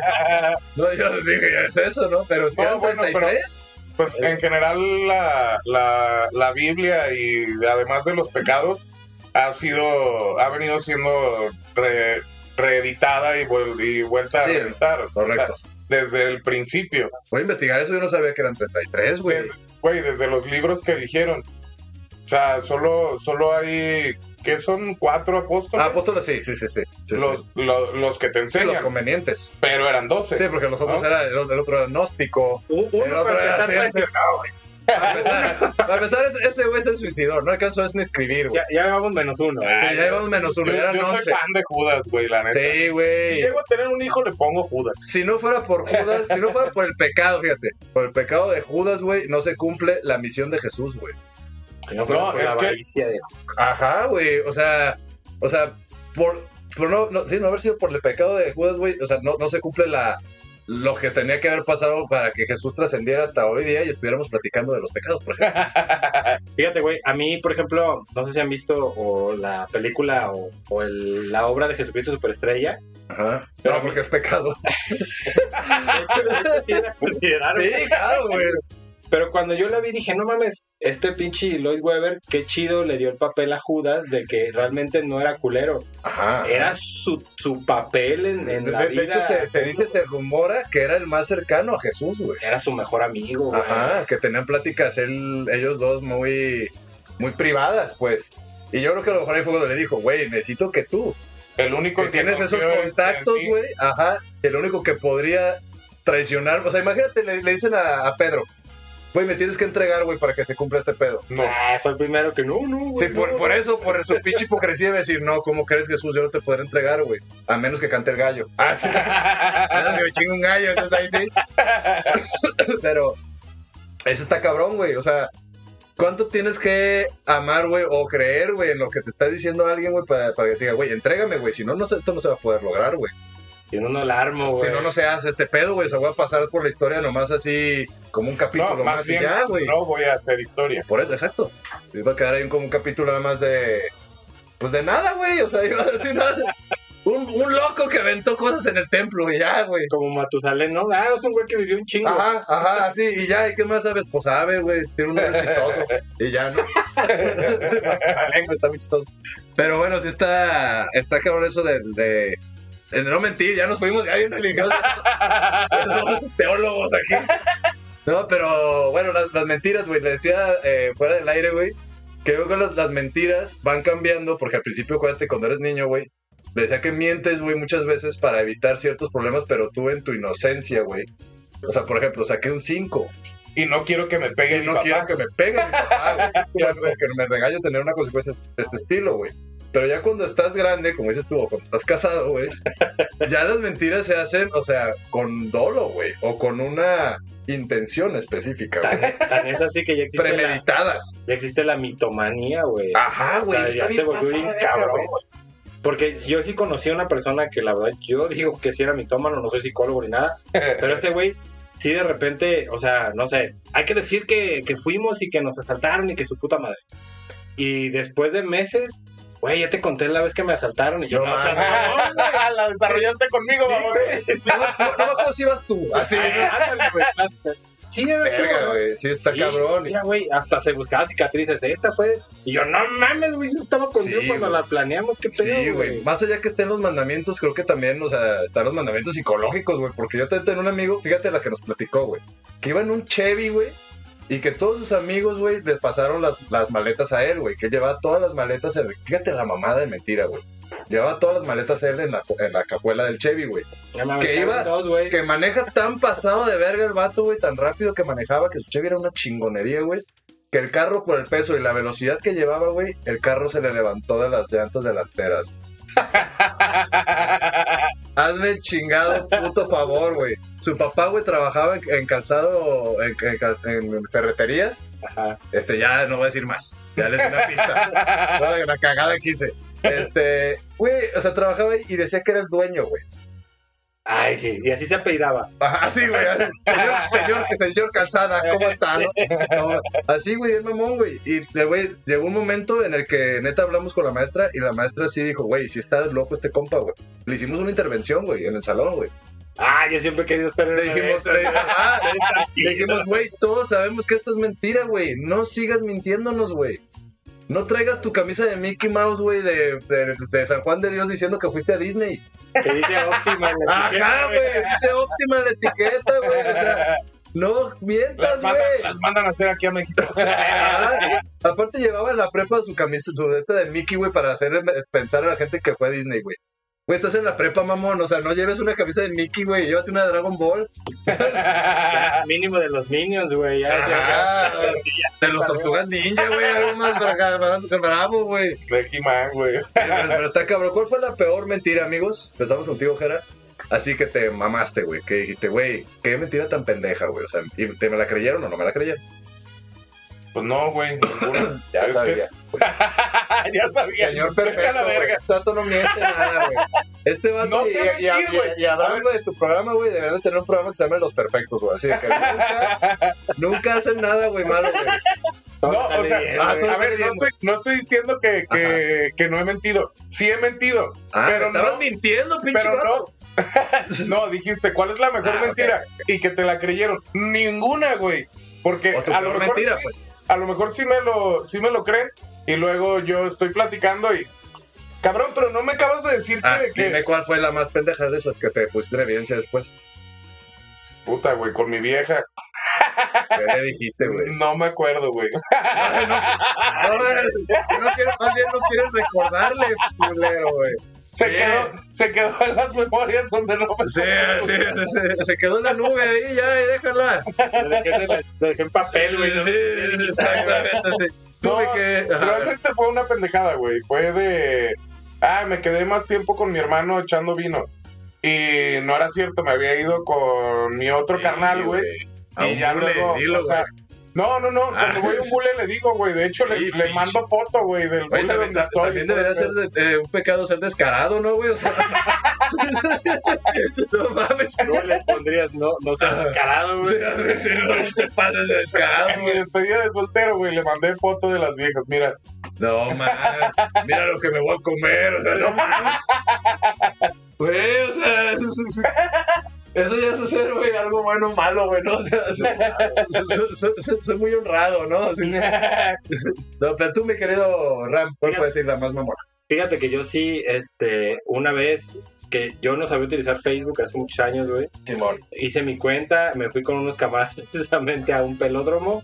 [SPEAKER 2] No, yo dije, ya es eso, ¿no? Pero si
[SPEAKER 3] No,
[SPEAKER 2] eran
[SPEAKER 3] bueno, pero-
[SPEAKER 2] 33.
[SPEAKER 3] Pues en general la, la, la Biblia y además de los pecados ha sido, ha venido siendo re- reeditada y, vuel- y vuelta
[SPEAKER 2] Sí,
[SPEAKER 3] a reeditar.
[SPEAKER 2] correcto.
[SPEAKER 3] O sea, desde el principio.
[SPEAKER 2] Voy a investigar eso, yo no sabía que eran 33, güey.
[SPEAKER 3] Güey, desde los libros que eligieron. O sea, solo, solo hay, ¿qué son? Cuatro apóstoles.
[SPEAKER 2] Ah, apóstoles, sí, sí, sí, sí. Sí,
[SPEAKER 3] los,
[SPEAKER 2] sí.
[SPEAKER 3] lo- los que te
[SPEAKER 2] Sí, los
[SPEAKER 3] enseñan.
[SPEAKER 2] convenientes.
[SPEAKER 3] pero eran doce.
[SPEAKER 2] Sí, porque los otros
[SPEAKER 3] ¿No?
[SPEAKER 2] era, el, el otro era gnóstico.
[SPEAKER 4] U-
[SPEAKER 2] El otro era
[SPEAKER 4] traicionado, güey.
[SPEAKER 2] Para empezar, para empezar, ese- güey se suicidó. No alcanzó es ni escribir, güey.
[SPEAKER 4] Ya, ya llevamos menos uno.
[SPEAKER 3] Ah,
[SPEAKER 2] Sí, ya llevamos menos uno,
[SPEAKER 3] Yo,
[SPEAKER 2] ya eran
[SPEAKER 3] yo soy
[SPEAKER 2] 11.
[SPEAKER 3] fan de Judas, güey, la neta.
[SPEAKER 2] Sí,
[SPEAKER 3] Si
[SPEAKER 2] güey.
[SPEAKER 3] llego a tener un hijo, le pongo Judas.
[SPEAKER 2] Si no fuera por Judas, si no fuera por el pecado, fíjate, por el pecado de Judas, güey, no se cumple la misión de Jesús, güey.
[SPEAKER 4] No, fuera
[SPEAKER 3] No,
[SPEAKER 4] por
[SPEAKER 3] es
[SPEAKER 4] la
[SPEAKER 3] que-
[SPEAKER 4] avaricia de-
[SPEAKER 2] Ajá, güey. O sea, o sea, por, por no, no, sí, no haber sido por el pecado de Judas, güey. O sea, no, no se cumple la lo que tenía que haber pasado para que Jesús trascendiera hasta hoy día y estuviéramos platicando de los pecados, por ejemplo.
[SPEAKER 4] Fíjate, güey, a mí, por ejemplo, no sé si han visto o la película o, o el- la obra de Jesucristo Superestrella.
[SPEAKER 2] Ajá.
[SPEAKER 4] Pero
[SPEAKER 2] No, porque es pecado.
[SPEAKER 4] Sí,
[SPEAKER 2] claro, güey.
[SPEAKER 4] Pero cuando yo la vi dije, no mames, este pinche Lloyd Webber, qué chido le dio el papel a Judas de que realmente no era culero.
[SPEAKER 2] Ajá.
[SPEAKER 4] Era su, su papel en, en
[SPEAKER 2] de,
[SPEAKER 4] la
[SPEAKER 2] de
[SPEAKER 4] vida.
[SPEAKER 2] hecho, se, se dice, se rumora que era el más cercano a Jesús, güey.
[SPEAKER 4] Era su mejor amigo, güey.
[SPEAKER 2] Ajá, que tenían pláticas él- ellos dos muy, muy privadas, pues. Y yo creo que a lo mejor ahí fue cuando le dijo, güey, necesito que tú,
[SPEAKER 3] El único
[SPEAKER 2] que tienes esos contactos, güey, ajá, el único que podría traicionar, o sea, imagínate, le, le dicen a, a Pedro, güey, me tienes que entregar, güey, para que se cumpla este pedo.
[SPEAKER 3] No.
[SPEAKER 4] Ah, fue el primero que no, no, güey.
[SPEAKER 2] Sí, por,
[SPEAKER 4] no.
[SPEAKER 2] por eso, por su pinche hipocresía de decir, no, ¿cómo crees Jesús? Yo no te podré entregar, güey, a menos que cante el gallo. Ah, sí. A menos que me chingue un gallo, entonces ahí sí. Pero, eso está cabrón, güey, o sea, ¿cuánto tienes que amar, güey, o creer, güey, en lo que te está diciendo alguien, güey, para, para que te diga, güey, entrégame, güey, si no, no esto no se va a poder lograr, güey.
[SPEAKER 4] Si no, no la armo, güey.
[SPEAKER 2] Si no, no se hace este pedo, güey. O sea, voy a pasar por la historia nomás así, como un capítulo
[SPEAKER 3] No,
[SPEAKER 2] más,
[SPEAKER 3] más
[SPEAKER 2] y
[SPEAKER 3] bien,
[SPEAKER 2] ya, güey.
[SPEAKER 3] no voy a hacer historia.
[SPEAKER 2] Por eso, exacto. Iba a quedar ahí como un capítulo nada más de. Pues de nada, güey. O sea, iba a decir nada. Un, un loco que aventó cosas en el templo, y ya, güey.
[SPEAKER 4] Como Matusalén, ¿no? Ah, es un güey que vivió un chingo.
[SPEAKER 2] Ajá, ajá, así, y ya, ¿y qué más sabes? Pues sabe, güey, tiene un nombre chistoso, y ya, ¿no? Salen, güey, está muy chistoso. Pero bueno, sí está, está cabrón eso de, de, de no mentir, ya nos fuimos, ya bien religiosos, somos teólogos aquí. No, pero bueno, las, las mentiras, güey, le decía eh, fuera del aire, güey, que yo creo que las, las mentiras van cambiando, porque al principio, acuérdate, cuando eres niño, güey, le decía que mientes, güey, muchas veces para evitar ciertos problemas, pero tú en tu inocencia, güey. O sea, por ejemplo, saqué un 5
[SPEAKER 3] Y no quiero que me pegue
[SPEAKER 2] y
[SPEAKER 3] mi
[SPEAKER 2] no
[SPEAKER 3] papá.
[SPEAKER 2] quiero que me pegue mi papá, güey. Es que me regaño tener una consecuencia de este estilo, güey. Pero ya cuando estás grande, como dices tú, o cuando estás casado, güey, ya las mentiras se hacen, o sea, con dolo, güey, o con una intención específica, güey.
[SPEAKER 4] Tan, tan es así que ya existe, la,
[SPEAKER 2] Premeditadas.
[SPEAKER 4] ya existe la mitomanía, güey.
[SPEAKER 2] Ajá,
[SPEAKER 4] O
[SPEAKER 2] güey.
[SPEAKER 4] sea, ya se volvió bien cabrón,
[SPEAKER 2] güey.
[SPEAKER 4] Porque yo sí conocí a una persona que la verdad yo digo que sí era mitómano, no soy psicólogo ni nada, pero ese güey sí de repente, o sea, no sé, hay que decir que, que fuimos y que nos asaltaron y que su puta madre. Y después de meses, güey, ya te conté la vez que me asaltaron y yo,
[SPEAKER 2] No
[SPEAKER 4] no, o sea,
[SPEAKER 2] mames.
[SPEAKER 4] no,
[SPEAKER 3] la desarrollaste conmigo, vamos.
[SPEAKER 2] No, no, no si ibas tú. Así,
[SPEAKER 4] Sí, ándale, güey. Sí,
[SPEAKER 2] verga,
[SPEAKER 4] güey.
[SPEAKER 2] Sí, está
[SPEAKER 4] Sí,
[SPEAKER 2] cabrón.
[SPEAKER 4] Mira, güey, hasta se buscaba cicatrices. Esta fue. Y yo, no mames, güey. Yo estaba contigo
[SPEAKER 2] Sí,
[SPEAKER 4] cuando
[SPEAKER 2] güey.
[SPEAKER 4] la planeamos. ¿Qué pedo,
[SPEAKER 2] Sí, güey. Más allá que estén los mandamientos, creo que también, o sea, están los mandamientos psicológicos, güey. Porque yo tenía un amigo, fíjate la que nos platicó, güey. Que iba en un Chevy, güey. Y que todos sus amigos, güey, les pasaron las, las maletas a él, güey. Que llevaba todas las maletas. En, fíjate la mamada de mentira, güey. Llevaba todas las maletas él en la, en la cajuela del Chevy, güey. Que iba-. Que maneja tan pasado de verga el vato, güey, tan rápido que manejaba que su Chevy era una chingonería, güey. que el carro por el peso y la velocidad que llevaba, güey, el carro se le levantó de las llantas delanteras. Hazme el chingado puto favor, güey. Su papá, güey, trabajaba en, calzado, en, en en ferreterías.
[SPEAKER 4] Ajá.
[SPEAKER 2] Este, ya no voy a decir más. Ya les di una pista. La cagada que hice. Este, güey, o sea, trabajaba y decía que era el dueño, güey.
[SPEAKER 4] Ay, sí. Y así se apellidaba.
[SPEAKER 2] Ajá, así, güey. así, Señor, señor, que señor Calzada, ¿cómo está? no? No, así, güey, el mamón, güey. Y, de, güey, llegó un momento en el que neta hablamos con la maestra y la maestra sí dijo, güey, si está loco este compa, güey. Le hicimos una intervención, güey, en el salón, güey.
[SPEAKER 4] Ah, yo siempre he querido estar en
[SPEAKER 2] Le dijimos, le, le dijimos, güey, todos sabemos que esto es mentira, güey. No sigas mintiéndonos, güey. No traigas tu camisa de Mickey Mouse, güey, de, de, de San Juan de Dios diciendo que fuiste a Disney.
[SPEAKER 4] Que dice óptima en la etiqueta,
[SPEAKER 2] Ajá, güey, dice óptima la etiqueta, güey. O sea, no mientas, güey.
[SPEAKER 3] las mandan a hacer aquí a México.
[SPEAKER 2] Ajá. Aparte llevaba en la prepa su camisa, su esta de Mickey, güey, para hacer pensar a la gente que fue a Disney, güey. Güey, estás en la prepa, mamón. O sea, no lleves una camisa de Mickey, güey. Llévate una de Dragon Ball.
[SPEAKER 4] Mínimo de los Minions, güey. Ya,
[SPEAKER 2] Ajá.
[SPEAKER 4] ya, ya. Sí, ya.
[SPEAKER 2] De los Tortugas Ninja, güey. Algo más más bravo, güey.
[SPEAKER 3] De He-Man, güey.
[SPEAKER 2] Pero, pero está cabrón. ¿Cuál fue la peor mentira, amigos? Empezamos contigo, Jera. Así que te mamaste, güey. Que dijiste, güey, qué mentira tan pendeja, güey. O sea, ¿y ¿te me la creyeron o no me la creyeron?
[SPEAKER 3] Pues no, güey. ninguna.
[SPEAKER 2] Ya
[SPEAKER 3] Es que-
[SPEAKER 2] sabía.
[SPEAKER 3] ya sabía.
[SPEAKER 2] Señor perfecto,
[SPEAKER 3] la verga.
[SPEAKER 2] Este vato no miente nada, güey. Este vato,
[SPEAKER 3] No
[SPEAKER 2] y,
[SPEAKER 3] sé
[SPEAKER 2] y- y-
[SPEAKER 3] mentir,
[SPEAKER 2] y- y hablando de tu programa, güey, deberían de tener un programa que se llame Los Perfectos, güey. Así que nunca, nunca hacen nada, güey, malo, güey.
[SPEAKER 3] No, o sea,
[SPEAKER 4] bien,
[SPEAKER 2] ah,
[SPEAKER 3] a ver, no estoy, no estoy diciendo que, que, que no he mentido. Sí he mentido.
[SPEAKER 2] Ah,
[SPEAKER 3] Pero
[SPEAKER 2] estabas
[SPEAKER 3] no-
[SPEAKER 2] mintiendo, pinche
[SPEAKER 3] Pero
[SPEAKER 2] vato.
[SPEAKER 3] no. no, dijiste, ¿cuál es la mejor
[SPEAKER 2] Ah,
[SPEAKER 3] mentira? Y que te la creyeron. Ninguna, güey. Porque a lo mejor
[SPEAKER 2] mentira,
[SPEAKER 3] sí-
[SPEAKER 2] pues.
[SPEAKER 3] a lo mejor sí me lo, sí me lo creen y luego yo estoy platicando y cabrón, pero no me acabas de decir
[SPEAKER 2] Ah,
[SPEAKER 3] que, que-
[SPEAKER 2] dime cuál fue la más pendeja de esas que te pusiste en evidencia después.
[SPEAKER 3] puta, güey, con mi vieja,
[SPEAKER 2] ¿Qué le dijiste, güey?
[SPEAKER 3] no me acuerdo, güey.
[SPEAKER 2] No, güey, no quiero, más bien no quieres recordarle, culero, güey.
[SPEAKER 3] Se
[SPEAKER 2] Sí.
[SPEAKER 3] quedó, se quedó en las memorias donde no me
[SPEAKER 2] Sí, sí, se, se quedó en la nube ahí, ya, y déjala.
[SPEAKER 4] Lo dejé en papel, güey.
[SPEAKER 2] Sí, sí, exactamente, sí.
[SPEAKER 3] No,
[SPEAKER 2] que...
[SPEAKER 3] realmente fue una pendejada, güey. Fue de. Ah, me quedé más tiempo con mi hermano echando vino. Y no era cierto, me había ido con mi otro
[SPEAKER 2] Sí,
[SPEAKER 3] carnal, güey. Y ya luego,
[SPEAKER 2] dilo,
[SPEAKER 3] o sea, No, no, no.
[SPEAKER 2] Ah.
[SPEAKER 3] Cuando voy a un bule le digo, güey. De hecho, le,
[SPEAKER 2] Sí,
[SPEAKER 3] le
[SPEAKER 2] pinche.
[SPEAKER 3] mando foto, güey, del bule
[SPEAKER 2] también,
[SPEAKER 3] donde estoy.
[SPEAKER 2] también debería ser de- de un pecado ser descarado, ¿no, güey? O sea, no mames.
[SPEAKER 4] No le pondrías, no, no seas descarado,
[SPEAKER 2] Sí,
[SPEAKER 4] güey.
[SPEAKER 2] sí, no te pases de descarado,
[SPEAKER 3] En mi despedida de soltero, güey, le mandé foto de las viejas. Mira,
[SPEAKER 2] No mames. Mira lo que me voy a comer, o sea, no mames. Güey, o sea, eso, ya es hacer, güey, algo bueno o malo, güey, ¿no? O sea, soy, soy- soy- soy muy honrado, ¿no? Así- No, pero tú, mi querido Ram, ¿cuál puede decir la más mamona?
[SPEAKER 4] Fíjate que yo sí, este, una vez que yo no sabía utilizar Facebook hace muchos años, güey.
[SPEAKER 2] Simón.
[SPEAKER 4] Hice mi cuenta, me fui con unos camaradas precisamente a un pelódromo.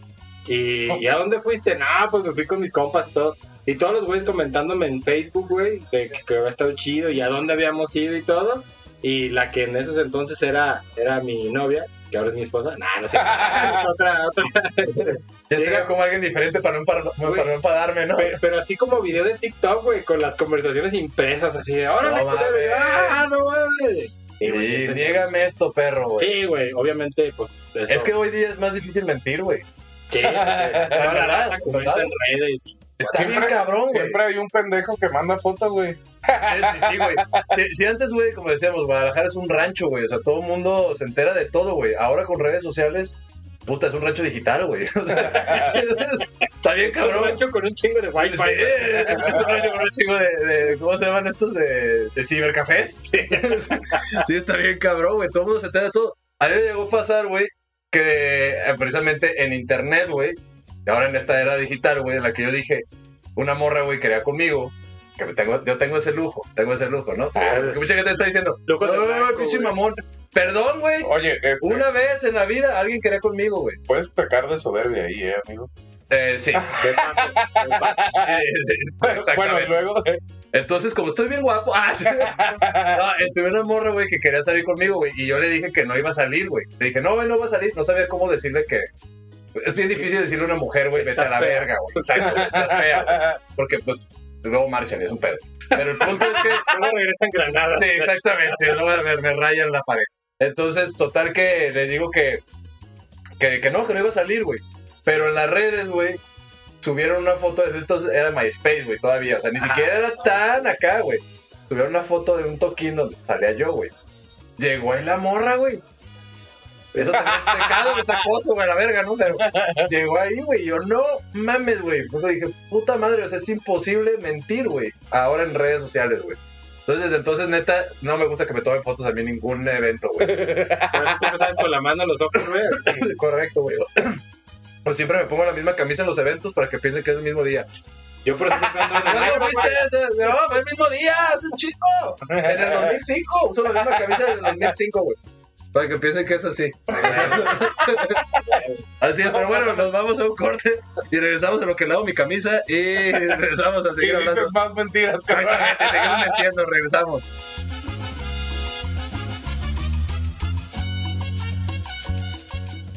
[SPEAKER 4] Y, ¿y a dónde fuiste? No, pues me fui con mis compas y todo. Y todos los güeyes comentándome en Facebook, güey, de que, que había estado chido y a dónde habíamos ido y todo. Y la que en esos entonces era, era mi novia, que ahora es mi esposa. Nah, no sé. otra, otra. Llega-
[SPEAKER 2] como alguien diferente para no,
[SPEAKER 4] Güey.
[SPEAKER 2] para no ¿no?
[SPEAKER 4] Pero, pero así como video de TikTok, güey, con las conversaciones impresas, así de, órale,
[SPEAKER 2] No
[SPEAKER 4] culero", y,
[SPEAKER 2] mames.
[SPEAKER 4] ¡ah, no mames!
[SPEAKER 2] Sí,
[SPEAKER 4] Y, güey, entonces-
[SPEAKER 2] niégame esto, perro, güey.
[SPEAKER 4] Sí, güey, obviamente, pues, eso.
[SPEAKER 2] Es que hoy día es más difícil mentir, güey.
[SPEAKER 4] Sí, porque toda la raza en redes.
[SPEAKER 2] Está bien cabrón, güey.
[SPEAKER 3] siempre hay un pendejo que manda fotos, güey.
[SPEAKER 2] Sí, sí, sí, güey. Si, si antes, güey, como decíamos, Guadalajara es un rancho, güey. O sea, todo el mundo se entera de todo, güey. Ahora con redes sociales, puta, es un rancho digital, güey. O sea, está bien
[SPEAKER 4] Un
[SPEAKER 2] cabrón.
[SPEAKER 4] rancho con un chingo de
[SPEAKER 2] Sí,
[SPEAKER 4] wifi.
[SPEAKER 2] es, es un rancho con un chingo de, de- ¿Cómo se llaman estos? De, de cibercafés. Sí, está bien cabrón, güey. Todo el mundo se entera de todo. A mí me llegó a pasar, güey, que eh, precisamente en internet, güey, y ahora en esta era digital, güey, en la que yo dije, una morra, güey, quería conmigo. Que me tengo, yo tengo ese lujo, tengo ese lujo, ¿no?
[SPEAKER 4] Ah,
[SPEAKER 2] mucha gente está diciendo,
[SPEAKER 4] de
[SPEAKER 2] no,
[SPEAKER 4] blanco,
[SPEAKER 2] pinche
[SPEAKER 4] güey".
[SPEAKER 2] mamón. Perdón, güey.
[SPEAKER 3] Oye, este,
[SPEAKER 2] Una vez en la vida alguien quería conmigo, güey.
[SPEAKER 3] puedes pecar de soberbia ahí, eh, amigo.
[SPEAKER 2] Eh, sí. Eh, sí,
[SPEAKER 3] bueno, luego.
[SPEAKER 2] Entonces, como estoy bien guapo, ah, sí. no, estuve una morra, güey, que quería salir conmigo, güey, y yo le dije que no iba a salir, güey. Le dije, no, güey, no va a salir. No sabía cómo decirle que, Es bien difícil decirle a una mujer, güey, vete a la verga, güey. Exacto, estás fea. güey. Porque, pues, luego marchan y es un pedo. Pero el punto es que
[SPEAKER 4] Luego regresan granadas.
[SPEAKER 2] Sí, exactamente. Luego me, me rayan la pared. Entonces, total que le digo que, que, que no, que no iba a salir, güey. Pero en las redes, güey, subieron una foto de estos, era MySpace, güey, todavía. O sea, ni siquiera era tan acá, güey. Subieron una foto de un toquín donde salía yo, güey. Llegó ahí la morra, güey. Eso también es pecado, es acoso, güey, la verga, ¿no? Pero llegó ahí, güey. Yo, no mames, güey. Pues dije, puta madre, o sea, es imposible mentir, güey. Ahora en redes sociales, güey. Entonces, desde entonces, neta, no me gusta que me tomen fotos a mí en ningún evento, güey.
[SPEAKER 4] Por eso siempre sabes con la mano los ojos, güey.
[SPEAKER 2] Correcto, güey. Pues siempre me pongo la misma camisa en los eventos para que piensen que es el mismo día.
[SPEAKER 4] Yo por eso siempre ando en
[SPEAKER 2] No, ¿viste? Ese- No, fue el mismo día, es un chico. En el 2005. Uso la misma camisa del 2005, güey. Para que piensen que es así. Así es, pero bueno, nos vamos a un corte y regresamos a lo que lavo mi camisa y regresamos a
[SPEAKER 3] Y
[SPEAKER 2] seguir hablando.
[SPEAKER 3] dices más mentiras.
[SPEAKER 2] Exactamente, seguimos mintiendo, regresamos.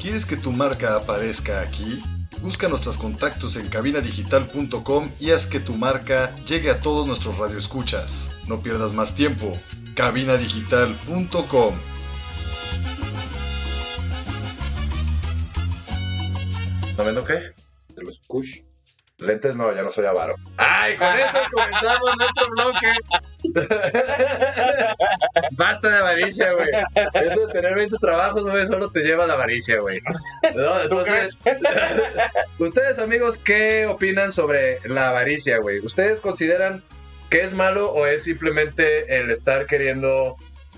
[SPEAKER 1] ¿Quieres que tu marca aparezca aquí? Busca nuestros contactos en cabinadigital.com y haz que tu marca llegue a todos nuestros radioescuchas. No pierdas más tiempo. cabinadigital.com
[SPEAKER 2] ¿No vendo qué?
[SPEAKER 4] De los push.
[SPEAKER 2] Lentes no, ya no soy avaro. ¡Ay! Con eso comenzamos nuestro bloque. Basta de avaricia, güey. Eso de tener 20 trabajos, güey, solo te lleva a la avaricia, güey. No, entonces, ustedes, amigos, ¿qué opinan sobre la avaricia, güey? ¿Ustedes consideran que es malo o es simplemente el estar queriendo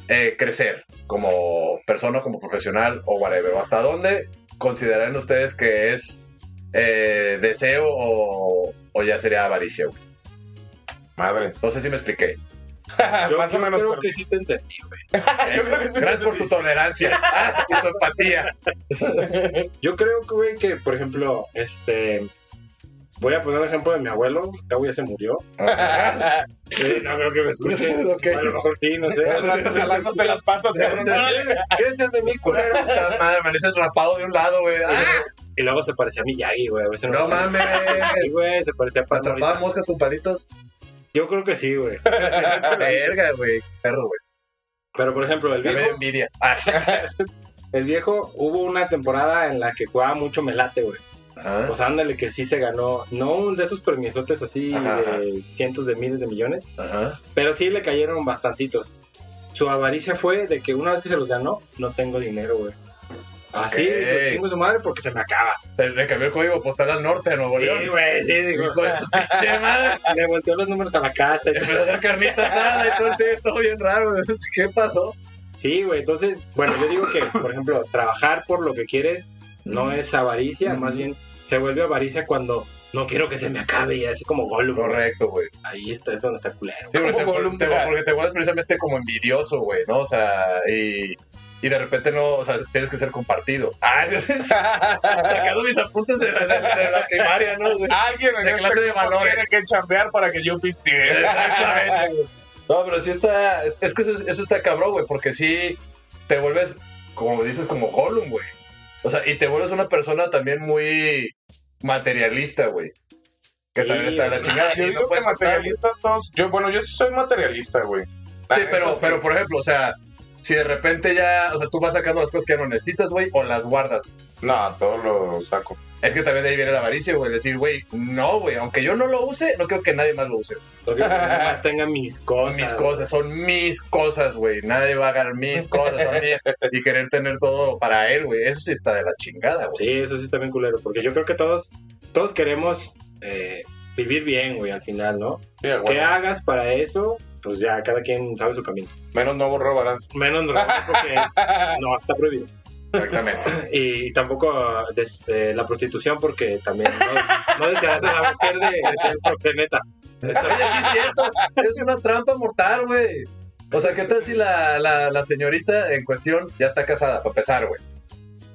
[SPEAKER 2] eh, crecer como persona, como profesional o whatever? ¿O ¿Hasta dónde consideran ustedes que es eh, deseo o, o ya sería avaricia, güey?
[SPEAKER 3] Madre.
[SPEAKER 2] No sé si me expliqué.
[SPEAKER 4] Yo,
[SPEAKER 3] Más o
[SPEAKER 4] yo
[SPEAKER 3] menos.
[SPEAKER 4] creo
[SPEAKER 3] por-
[SPEAKER 4] que sí te entendí, güey.
[SPEAKER 3] Yo creo que sí
[SPEAKER 2] Gracias por tu tolerancia ah, y tu empatía.
[SPEAKER 4] Yo creo que, güey, que, por ejemplo, este... Voy a poner un ejemplo de mi abuelo. Cabo ya se murió. Sí, no creo que me escuche.
[SPEAKER 2] Ok.
[SPEAKER 4] A lo mejor sí, no sé.
[SPEAKER 3] Jalándote las patas, cabrón.
[SPEAKER 4] ¿Qué decías de mí, culero?
[SPEAKER 2] Madre, amaneces rapado de un lado, güey. Ah,
[SPEAKER 4] Y luego se parecía a Miyagi, güey. A veces
[SPEAKER 2] no mames.
[SPEAKER 4] Sí, güey, se parecía a Pato
[SPEAKER 2] ¿Atrapaba moscas con palitos?
[SPEAKER 4] Yo creo que sí, güey.
[SPEAKER 2] Verga, güey. Perro, güey.
[SPEAKER 4] Pero, por ejemplo, el
[SPEAKER 2] Me
[SPEAKER 4] viejo,
[SPEAKER 2] envidia. Ah,
[SPEAKER 4] el viejo, hubo una temporada en la que jugaba mucho melate, güey.
[SPEAKER 2] Ajá.
[SPEAKER 4] Pues ándale, que sí se ganó, no un de esos permisotes así
[SPEAKER 2] Ajá,
[SPEAKER 4] de cientos de miles de millones,
[SPEAKER 2] Ajá.
[SPEAKER 4] pero sí le cayeron bastantitos. Su avaricia fue de que una vez que se los ganó, no tengo dinero, güey. Así,
[SPEAKER 2] Ok.
[SPEAKER 4] pues, chingo su madre porque se me acaba.
[SPEAKER 2] Se le cambió el código postal al norte de Nuevo León.
[SPEAKER 4] Sí, güey, sí, digo,
[SPEAKER 2] Hijo de su pinche madre.
[SPEAKER 4] le volteó los números a la casa.
[SPEAKER 2] Empezó a hacer carnita asada y todo, sí, todo bien raro. ¿Qué pasó?
[SPEAKER 4] Sí, güey, entonces, bueno, yo digo que, por ejemplo, trabajar por lo que quieres no es avaricia, más bien se vuelve avaricia cuando no quiero que se me acabe y así como Gollum. güey.
[SPEAKER 2] Correcto, güey.
[SPEAKER 4] Ahí está, es donde está culero.
[SPEAKER 2] Sí, porque
[SPEAKER 3] Gollum,
[SPEAKER 2] te-
[SPEAKER 3] güey.
[SPEAKER 2] porque te vuelves precisamente como envidioso, güey, ¿no? O sea, y, y de repente no, o sea, tienes que ser compartido. Ah, sacando mis apuntes de la, de la primaria, ¿no?
[SPEAKER 3] Alguien en
[SPEAKER 2] De clase de valores.
[SPEAKER 3] tiene que chambear para que yo pistee.
[SPEAKER 2] Exactamente. No, pero sí está, es que eso, eso está cabrón, güey, porque sí te vuelves, como dices, como Gollum, güey. O sea, y te vuelves una persona también muy materialista, güey. Que
[SPEAKER 4] Sí,
[SPEAKER 2] también está la chingada.
[SPEAKER 3] Yo
[SPEAKER 2] no
[SPEAKER 3] digo que materialistas todos. Yo, bueno, yo sí soy materialista, güey.
[SPEAKER 2] Sí, pero,
[SPEAKER 3] sí.
[SPEAKER 2] pero por ejemplo, o sea, si de repente ya, o sea, tú vas sacando las cosas que no necesitas, güey, o las guardas.
[SPEAKER 3] No, todo lo saco.
[SPEAKER 2] Es que también de ahí viene la avaricia, güey. Decir, güey, no, güey, aunque yo no lo use, no creo que nadie más lo use.
[SPEAKER 4] Porque nada más tenga mis cosas.
[SPEAKER 2] mis cosas, son mis cosas, güey. Nadie va a agarrar mis cosas, son mías. Y querer tener todo para él, güey. Eso sí está de la chingada, güey.
[SPEAKER 4] Sí, eso sí está bien culero, porque yo creo que todos, todos queremos eh, vivir bien, güey, al final, ¿no?
[SPEAKER 3] Sí,
[SPEAKER 4] ¿Qué hagas para eso? Pues ya, cada quien sabe su camino.
[SPEAKER 3] Menos no robarás.
[SPEAKER 4] Menos no, porque es- no, está prohibido.
[SPEAKER 2] Exactamente.
[SPEAKER 4] Y tampoco eh, la prostitución, porque también no, no desearás a la mujer de, de ser proxeneta.
[SPEAKER 2] Oye, sí es cierto. Es una trampa mortal, güey. O sea, ¿qué tal si la, la, la señorita en cuestión ya está casada, para empezar, güey?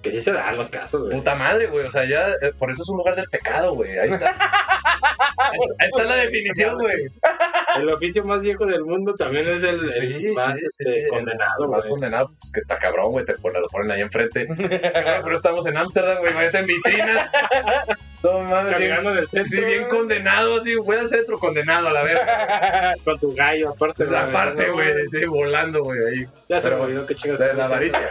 [SPEAKER 4] Que sí se dan los casos, güey.
[SPEAKER 2] Puta madre, güey. O sea, ya, eh, por eso es un lugar del pecado, güey. Ahí está. Ahí está la definición, güey.
[SPEAKER 4] El oficio más viejo del mundo también es el, el
[SPEAKER 2] Sí,
[SPEAKER 4] más
[SPEAKER 2] sí, sí,
[SPEAKER 4] este,
[SPEAKER 2] sí,
[SPEAKER 4] condenado,
[SPEAKER 2] Más
[SPEAKER 4] güey.
[SPEAKER 2] condenado, pues que está cabrón, güey. Te ponen, lo ponen ahí enfrente. Pero estamos en Ámsterdam, güey. Imagínate en vitrinas. No mames, bien,
[SPEAKER 4] Caminando en el centro,
[SPEAKER 2] sí, bien condenado, así. Voy al centro condenado, a la verga.
[SPEAKER 4] con tu gallo, aparte.
[SPEAKER 2] Esa parte,
[SPEAKER 4] ¿no?
[SPEAKER 2] güey. Sí, volando, güey. Ahí.
[SPEAKER 4] Ya se me
[SPEAKER 2] Pero-
[SPEAKER 4] olvidó que chingas.
[SPEAKER 2] De la avaricia.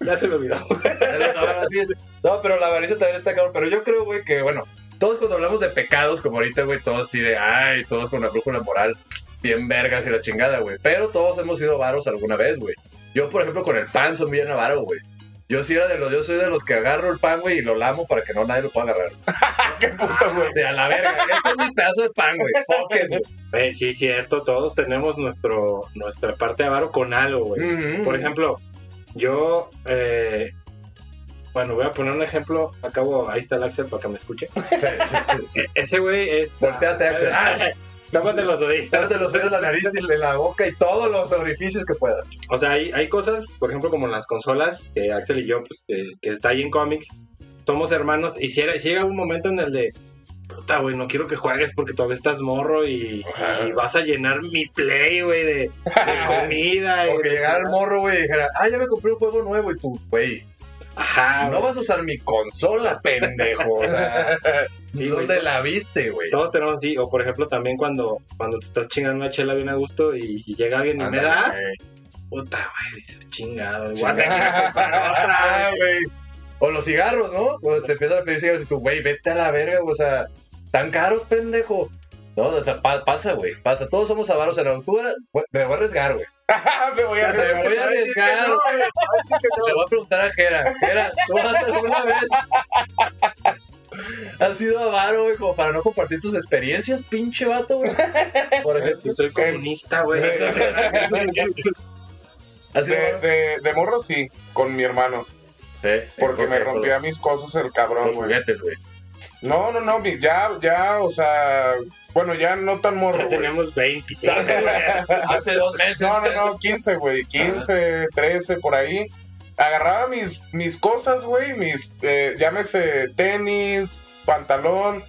[SPEAKER 4] ya se me olvidó.
[SPEAKER 2] No. No, pero la avaricia también está cabrón. Pero yo creo, güey, que bueno, todos cuando hablamos de pecados, como ahorita, güey, todos así de, ay, todos con la brújula moral, bien vergas y la chingada, güey. Pero todos hemos sido varos alguna vez, güey. Yo, por ejemplo, con el pan soy bien avaro, güey. Yo sí era de los, yo soy de los que agarro el pan, güey, y lo lamo para que no nadie lo pueda agarrar.
[SPEAKER 3] Qué puto, güey.
[SPEAKER 2] O sea, la verga. Este es mi pedazo de pan, güey. Fuck güey.
[SPEAKER 4] Sí, cierto, todos tenemos nuestro, nuestra parte avaro con algo, güey. Por ejemplo, yo, eh, bueno, voy a poner un ejemplo. Acabo, ahí está el Axel para que me escuche.
[SPEAKER 2] Sí, sí, sí, sí.
[SPEAKER 4] Ese güey es.
[SPEAKER 2] Volteate, Axel. Ah.
[SPEAKER 4] Tápate los oídos.
[SPEAKER 2] Tápate los oídos, la nariz, y de la boca y todos los orificios que puedas.
[SPEAKER 4] O sea, hay, hay cosas, por ejemplo, como en las consolas, que Axel y yo, pues, que, que está ahí en cómics, somos hermanos, y si, era- si llega un momento en el de, puta, güey, no quiero que juegues porque todavía estás morro y, vas a llenar mi play, güey, de, de comida. y
[SPEAKER 2] O que
[SPEAKER 4] de-
[SPEAKER 2] llegara el morro, güey, y dijera, ah, ya me compré un juego nuevo y tú, güey,
[SPEAKER 4] Ajá,
[SPEAKER 2] no vas a usar mi consola, pendejo. O sea,
[SPEAKER 4] Sí.
[SPEAKER 2] ¿dónde la viste, güey?
[SPEAKER 4] Todos tenemos así, o por ejemplo también cuando, cuando te estás chingando una chela bien a gusto y, y llega alguien y me das,
[SPEAKER 2] güey.
[SPEAKER 4] puta, güey, dices, chingado, otra.
[SPEAKER 2] Ah, güey. O los cigarros, ¿no? Cuando te empiezan a pedir cigarros y tú, güey, vete a la verga, güey, o sea, tan caros, pendejo. No, o sea, pa- pasa, güey, pasa. Todos somos avaros en eras- güey, me voy a arriesgar, güey.
[SPEAKER 3] me voy a
[SPEAKER 2] Me voy a arriesgar. Le voy a preguntar a Jera. Jera, ¿tú has alguna vez has sido avaro, güey, como para no compartir tus experiencias, pinche vato, güey? Por ejemplo.
[SPEAKER 4] Si soy comunista, güey.
[SPEAKER 2] ¿Has sido
[SPEAKER 3] De, de, de morro sí, con mi hermano.
[SPEAKER 2] Sí,
[SPEAKER 3] Porque
[SPEAKER 2] con-
[SPEAKER 3] me rompía mis cosas el cabrón,
[SPEAKER 2] Los
[SPEAKER 3] güey.
[SPEAKER 2] juguetes, güey.
[SPEAKER 3] No, no, no, ya, ya, o sea, bueno, ya no tan morro,
[SPEAKER 4] Ya tenemos 25.
[SPEAKER 2] Hace dos meses.
[SPEAKER 3] No, no, no, 15, güey, 15, 13, por ahí. Agarraba mis, mis cosas, güey, mis, eh, llámese tenis, pantalón.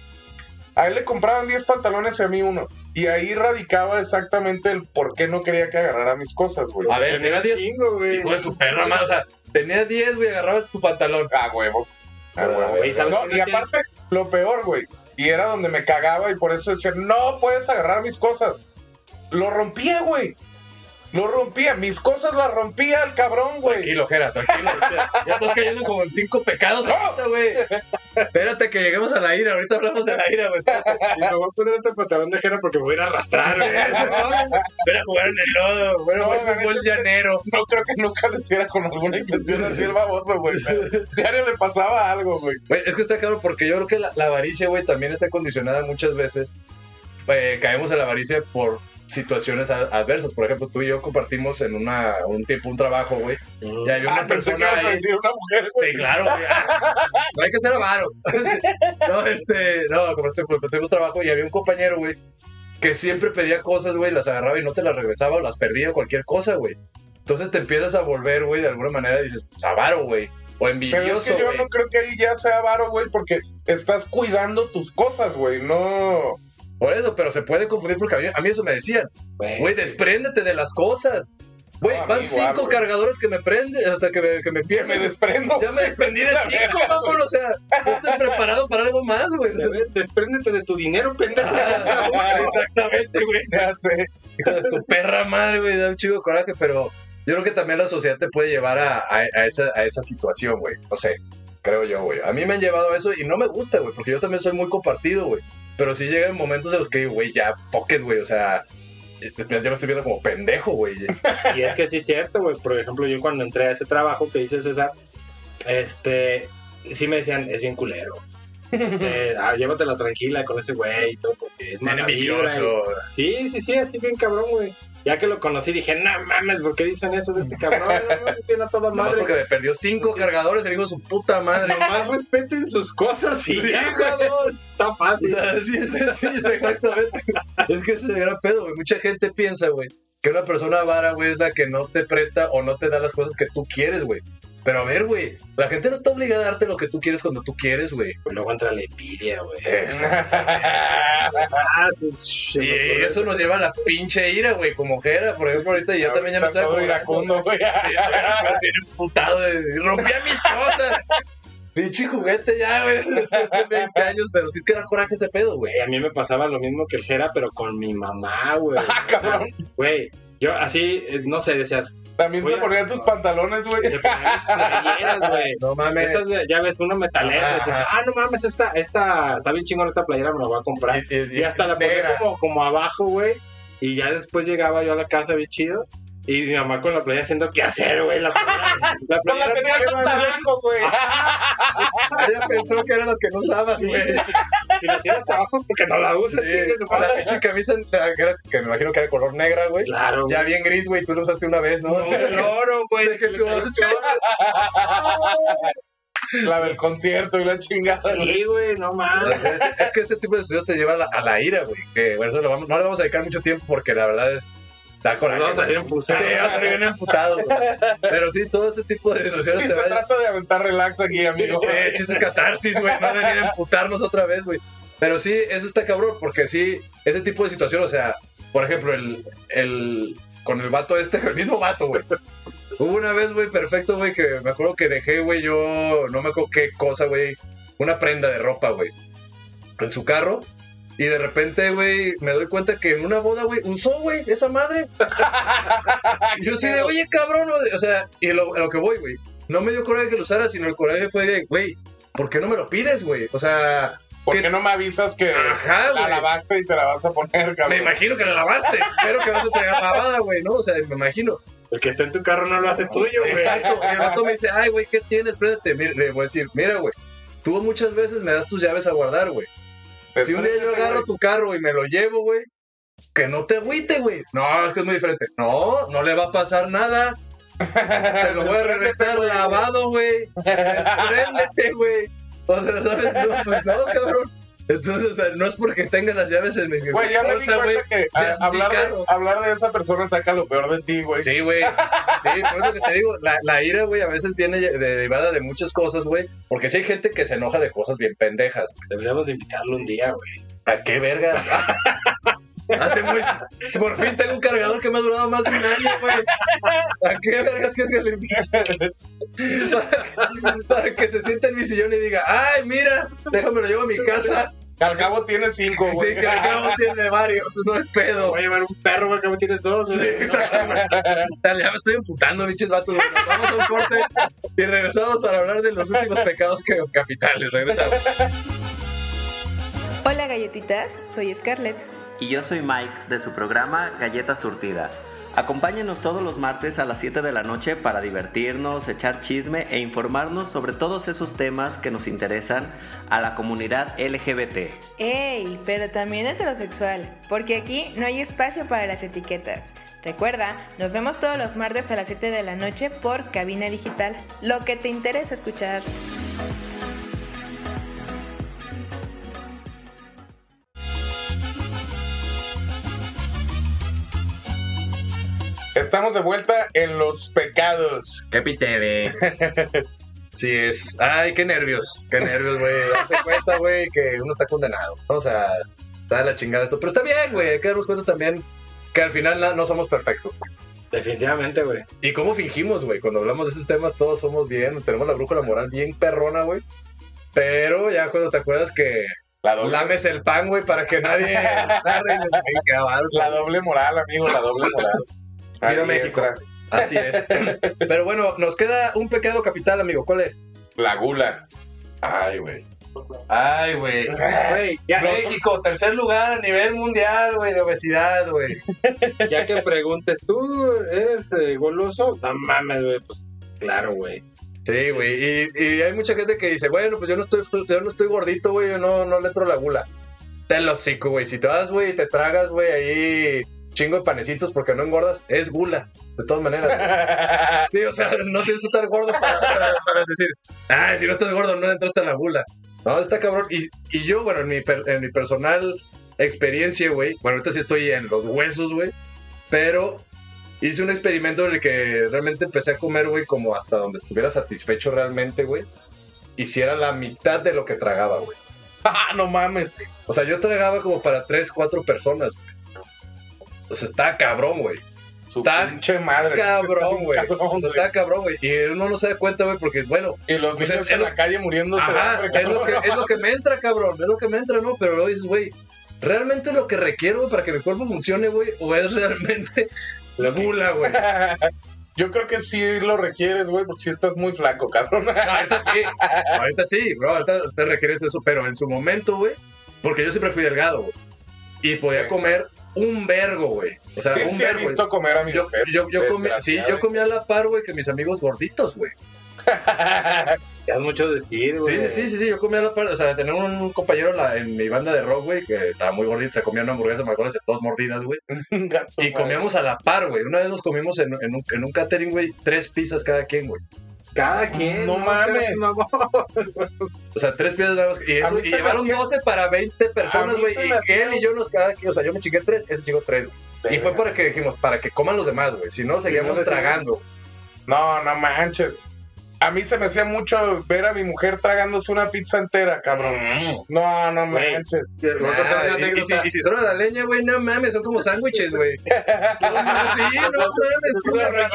[SPEAKER 3] A él le compraban 10 pantalones y a mí uno. Y ahí radicaba exactamente el por qué no quería que agarrara mis cosas, güey.
[SPEAKER 2] A ver, tenía 10.
[SPEAKER 4] chingo, güey.
[SPEAKER 2] Hijo de su perra, madre. O sea, tenía 10, güey, agarraba tu pantalón.
[SPEAKER 3] A huevo. A huevo.
[SPEAKER 4] Güey, ¿sabes
[SPEAKER 3] No, y aparte, lo peor, güey. Y era donde me cagaba y por eso decía, no puedes agarrar mis cosas. Lo rompía, güey. Lo rompía. Mis cosas las rompía el cabrón, güey.
[SPEAKER 2] Tranquilo, Jera, tranquilo. Ya estás cayendo como en cinco pecados güey. Espérate que lleguemos a la ira. Ahorita hablamos de la ira, güey.
[SPEAKER 4] Y me voy a poner este pantalón de jera porque me voy a ir a arrastrar, güey.
[SPEAKER 2] Ven a jugar en el lodo. Güey, fútbol
[SPEAKER 3] neta-
[SPEAKER 2] llanero.
[SPEAKER 3] No creo que nunca lo hiciera con alguna intención así el baboso, güey. Diario le pasaba algo, güey.
[SPEAKER 2] Güey, es que está claro porque yo creo que la, la avaricia, güey, también está condicionada muchas veces. Eh, caemos en la avaricia por situaciones adversas. Por ejemplo, tú y yo compartimos en una, un tiempo un trabajo, güey. Y había una
[SPEAKER 3] Ah, pensé que
[SPEAKER 2] persona
[SPEAKER 3] ibas a decir una mujer, güey.
[SPEAKER 2] Sí, claro, güey. No hay que ser avaros. No, este, no, tuvimos trabajo y había un compañero, güey, que siempre pedía cosas, güey, las agarraba y no te las regresaba o las perdía, cualquier cosa, güey. Entonces te empiezas a volver, güey, de alguna manera dices, pues avaro, güey. O
[SPEAKER 3] Pero es
[SPEAKER 2] envidioso,
[SPEAKER 3] que yo no creo que ahí ya sea varo, güey, porque estás cuidando tus cosas, güey. No.
[SPEAKER 2] Por eso, pero se puede confundir porque a mí, a mí eso me decían, güey, despréndete de las cosas. Güey,
[SPEAKER 3] No,
[SPEAKER 2] van cinco cargadores que me prenden, o sea, que me, que me
[SPEAKER 3] Que
[SPEAKER 2] pierden.
[SPEAKER 3] me desprendo.
[SPEAKER 2] Ya me desprendí de cinco, vámonos, o sea, no estoy preparado para algo más, güey.
[SPEAKER 4] Despréndete de tu dinero, pendejo.
[SPEAKER 2] Ah, Exactamente, güey.
[SPEAKER 3] Ya sé.
[SPEAKER 2] Hijo de tu perra madre, güey, da un chico de coraje, pero yo creo que también la sociedad te puede llevar a, a- a esa, a esa situación, güey. No sé, creo yo, güey. A mí me han llevado a eso y no me gusta, güey, porque yo también soy muy compartido, güey. Pero sí llegan momentos en los que, güey, ya, pocket, güey, o sea, ya me estoy viendo como pendejo, güey.
[SPEAKER 4] Y es que sí es cierto, güey. Por ejemplo, yo cuando entré a ese trabajo que dice César, este, sí me decían, es bien culero. Este, ah, llévatela tranquila con ese güey y todo, porque es mala vibra y- Sí, sí, sí, así bien cabrón, güey. Ya que lo conocí dije, no mames, ¿por qué dicen eso de este cabrón? No, no, es bien a toda
[SPEAKER 2] Nomás
[SPEAKER 4] madre.
[SPEAKER 2] porque me perdió cinco cargadores, le digo su puta madre.
[SPEAKER 4] Nomás respeten sus cosas y
[SPEAKER 2] Sí,
[SPEAKER 4] ya, cabrón. Está
[SPEAKER 2] O
[SPEAKER 4] fácil.
[SPEAKER 2] sea, sí, sí, sí, sí, exactamente. Es que ese es el gran pedo, güey. Mucha gente piensa, güey, que una persona vara, güey, es la que no te presta o no te da las cosas que tú quieres, güey. Pero a ver, güey, la gente no está obligada a darte lo que tú quieres cuando tú quieres, güey.
[SPEAKER 4] Pues luego entra la envidia, güey.
[SPEAKER 3] Ah,
[SPEAKER 2] Y eso nos lleva a la pinche ira, güey, como Jera, por ejemplo, ahorita yo también ya me acordando.
[SPEAKER 3] iracundo, güey.
[SPEAKER 2] Emputado, de- rompía mis cosas. Pinche juguete ya, güey, hace 20 años, pero sí es que era coraje ese pedo, güey.
[SPEAKER 4] Güey, a mí me pasaba lo mismo que el Jera, pero con mi mamá, güey.
[SPEAKER 3] Ah, cabrón.
[SPEAKER 4] Güey, yo así, eh, no sé, decías,
[SPEAKER 3] También se ponían tus pantalones, güey.
[SPEAKER 4] te ponías playeras, güey.
[SPEAKER 2] No mames.
[SPEAKER 4] Estas, ya ves, una metalera.
[SPEAKER 2] Ajá.
[SPEAKER 4] ah, no mames, esta, esta, está bien chingona esta playera, me la voy a comprar.
[SPEAKER 2] Y, y-
[SPEAKER 4] Y hasta la ponía como, como abajo, güey. Y ya después llegaba yo a la casa bien chido. Y mi mamá con la playera haciendo qué hacer, güey. La playera, la
[SPEAKER 3] No la
[SPEAKER 4] playera
[SPEAKER 3] tenías hasta
[SPEAKER 4] güey.
[SPEAKER 3] abajo, güey.
[SPEAKER 2] Ella pensó que eran las que no usabas, güey.
[SPEAKER 4] Si la tienes hasta abajo porque no la usas,
[SPEAKER 2] Sí,
[SPEAKER 4] chingue su
[SPEAKER 2] con la pinche camisa, que, me imagino que era color negra, güey.
[SPEAKER 4] Claro,
[SPEAKER 2] Ya bien gris, güey, tú lo usaste una vez, ¿no?
[SPEAKER 4] No, no, no, güey.
[SPEAKER 2] De que tú-.
[SPEAKER 3] La del concierto y la chingada.
[SPEAKER 4] Sí, güey, no mames.
[SPEAKER 2] Es que este tipo de estudios te lleva a la, a la ira, güey. Que bueno, eso lo vamos- no le vamos a dedicar mucho tiempo porque la verdad es. Da coraje.
[SPEAKER 4] Vamos a salir emputados.
[SPEAKER 2] Sí, vamos a salir bien emputados. Pero sí, todo este tipo de
[SPEAKER 3] Sí,
[SPEAKER 2] situaciones
[SPEAKER 3] se
[SPEAKER 2] te van
[SPEAKER 3] trata de aventar relax aquí, amigo.
[SPEAKER 2] Sí, chistes catarsis, güey. No venir a emputarnos otra vez, güey. Pero sí, eso está cabrón, porque sí, ese tipo de situación, o sea, por ejemplo, el, el con el vato este, el mismo vato, güey. Hubo una vez, güey, perfecto, güey, que me acuerdo que dejé, güey, yo no me acuerdo qué cosa, güey, una prenda de ropa, güey, en su carro. Y de repente, güey, me doy cuenta que en una boda, güey, usó, güey, esa madre. Yo así de, oye, cabrón, o sea, y lo, a lo que voy, güey, no me dio coraje que lo usara, sino el coraje fue de, güey, ¿por qué no me lo pides, güey? O sea,
[SPEAKER 3] ¿Por
[SPEAKER 2] ¿Qué?
[SPEAKER 3] no me avisas que
[SPEAKER 2] Ajá,
[SPEAKER 3] la lavaste y te la vas a poner,
[SPEAKER 2] me
[SPEAKER 3] cabrón?
[SPEAKER 2] imagino que la lavaste, espero que vas a tener lavada, güey, ¿no? O sea, me imagino.
[SPEAKER 4] El que está en tu carro no lo hace tuyo, güey.
[SPEAKER 2] Exacto, y el vato me dice, ay, güey, ¿qué tienes? Espérate, mira, le voy a decir, mira, güey, tú muchas veces me das tus llaves a guardar, güey. Si un día yo agarro tu carro y me lo llevo, güey, que no te agüite, güey. No, es que es muy diferente. No, no le va a pasar nada. Te lo voy a regresar lavado, güey. Despréndete, güey. O sea, ¿sabes? No, pues no, cabrón. Entonces, o sea, no es porque tenga las llaves en mi
[SPEAKER 3] Güey, ya me di cuenta que a-
[SPEAKER 2] mi
[SPEAKER 3] hablar, de, hablar de esa persona saca lo peor de ti, güey.
[SPEAKER 2] Sí, güey. Sí, por eso que te digo, la, la ira, güey, a veces viene de- derivada de muchas cosas, güey. Porque sí hay gente que se enoja de cosas bien pendejas.
[SPEAKER 4] Deberíamos de invitarlo un día, güey.
[SPEAKER 2] ¿A qué verga? Hace mucho. Por fin tengo un cargador que me ha durado más de un año, güey. ¿A qué vergas que se le? Para, para que se sienta en mi sillón y diga, ay, mira, déjame lo llevo a mi casa.
[SPEAKER 3] Al cabo tiene cinco,
[SPEAKER 2] Sí,
[SPEAKER 3] güey.
[SPEAKER 2] que el cabo tiene varios, no hay pedo.
[SPEAKER 4] Voy a llevar un perro, güey, que me tienes dos.
[SPEAKER 2] Sí, exactamente. Ya me estoy emputando, bichos vatos. Nos vamos a un corte y regresamos para hablar de los últimos pecados que- capitales. Regresamos.
[SPEAKER 6] Hola galletitas, soy Scarlett.
[SPEAKER 7] Y yo soy Mike de su programa Galleta Surtida. Acompáñenos todos los martes a las 7 de la noche para divertirnos, echar chisme e informarnos sobre todos esos temas que nos interesan a la comunidad LGBT.
[SPEAKER 6] ¡Ey! Pero también heterosexual, porque aquí no hay espacio para las etiquetas. Recuerda, nos vemos todos los martes a las 7 de la noche por Cabina Digital. Lo que te interesa escuchar.
[SPEAKER 3] Estamos de vuelta en los pecados.
[SPEAKER 2] Capiteles. Sí es. Ay, qué nervios. Qué nervios, güey. Darse cuenta, güey, que uno está condenado. O sea, está de la chingada esto. Pero está bien, güey. Hay que darnos cuenta también que al final na- no somos perfectos.
[SPEAKER 4] Definitivamente, güey.
[SPEAKER 2] ¿Y cómo fingimos, güey? Cuando hablamos de estos temas, todos somos bien. Tenemos la brújula moral bien perrona, güey. Pero ya cuando te acuerdas que
[SPEAKER 3] La doble,
[SPEAKER 2] lames el pan, güey, para que nadie
[SPEAKER 3] la doble moral, amigo, la doble moral.
[SPEAKER 2] Viva
[SPEAKER 3] Ahí
[SPEAKER 2] México.
[SPEAKER 3] entra
[SPEAKER 2] Así es. Pero bueno, nos queda un pecado capital, amigo. ¿Cuál es?
[SPEAKER 3] La gula.
[SPEAKER 2] Ay, güey. Ay, güey. México, tercer lugar a nivel mundial, güey, de obesidad, güey.
[SPEAKER 4] ya que preguntes, ¿tú eres eh, goloso? No mames, güey. Pues claro, güey.
[SPEAKER 2] Sí, güey. Y, y hay mucha gente que dice, bueno, pues yo no estoy, yo no estoy gordito, güey, yo no, no le entro la gula. Te lo hocico, güey. Si te vas, güey, y te tragas, güey, ahí chingo de panecitos porque no engordas, es gula. De todas maneras. Sí, o sea, no tienes que estar gordo para, para- para decir, ay, si no estás gordo, no le entraste a la gula. No, está cabrón. Y, y yo, bueno, en mi, per- en mi personal experiencia, güey, bueno, ahorita sí estoy en los huesos, güey, pero hice un experimento en el que realmente empecé a comer, güey, como hasta donde estuviera satisfecho realmente, güey. Hiciera la mitad de lo que tragaba, güey.
[SPEAKER 3] Ah, no mames.
[SPEAKER 2] O sea, yo tragaba como para tres, cuatro personas, güey. O sea, está cabrón, güey.
[SPEAKER 3] Su
[SPEAKER 2] Está
[SPEAKER 3] pinche madre.
[SPEAKER 2] Cabrón,
[SPEAKER 3] Está
[SPEAKER 2] güey. O sea, está cabrón, güey. Y uno no se da cuenta, güey, porque, bueno,
[SPEAKER 3] Y los niños en la calle muriéndose de
[SPEAKER 2] Ajá,
[SPEAKER 3] hambre,
[SPEAKER 2] es lo, que,
[SPEAKER 3] cabrón.
[SPEAKER 2] es lo que me entra, cabrón. Es lo que me entra, ¿no? Pero luego dices, güey, ¿realmente lo que requiero para que mi cuerpo funcione, güey? ¿O es realmente la gula, güey?
[SPEAKER 3] Yo creo que sí lo requieres, güey, porque si estás muy flaco, cabrón.
[SPEAKER 2] No, ahorita sí. Ahorita sí, bro. Ahorita te requieres eso. Pero en su momento, güey, porque yo siempre fui delgado, güey. Y podía
[SPEAKER 3] Sí.
[SPEAKER 2] comer un vergo, güey. O sea,
[SPEAKER 3] sí,
[SPEAKER 2] un
[SPEAKER 3] sí he
[SPEAKER 2] vergo. güey.
[SPEAKER 3] visto comer a mi
[SPEAKER 2] Yo,
[SPEAKER 3] mujer.
[SPEAKER 2] yo, yo comía, sí, yo comía a la par, güey, que mis amigos gorditos, güey.
[SPEAKER 4] Ya es mucho decir, güey.
[SPEAKER 2] Sí, sí, sí, sí, yo comía a la par. O sea, tenía un compañero en, la- en mi banda de rock, güey, que estaba muy gordito, se comía una hamburguesa, me acuerdo, de dos mordidas, güey. Y comíamos a la par, güey. Una vez nos comimos en, en un, en un catering, güey, tres pizzas cada quien, güey.
[SPEAKER 4] Cada quien.
[SPEAKER 3] No mames.
[SPEAKER 4] seas mamón.
[SPEAKER 2] O sea, tres pizzas nada más. Y, eso, y llevaron
[SPEAKER 3] hacía-
[SPEAKER 2] 12 para 20
[SPEAKER 3] A
[SPEAKER 2] personas, güey. Y
[SPEAKER 3] hacía-
[SPEAKER 2] él y yo nos cada quien, o sea, yo me chingué tres, ese chico tres, güey. Y fue para que dijimos, para que coman los demás, güey. Si no, seguíamos
[SPEAKER 4] no,
[SPEAKER 2] tragando.
[SPEAKER 3] No, no manches. A mí se me hacía mucho ver a mi mujer tragándose una pizza entera, cabrón. No, no
[SPEAKER 4] Güey.
[SPEAKER 3] manches.
[SPEAKER 2] Y, y si, y si son a la leña, güey, no mames, son como sándwiches, güey. No sí, no mames, es, una-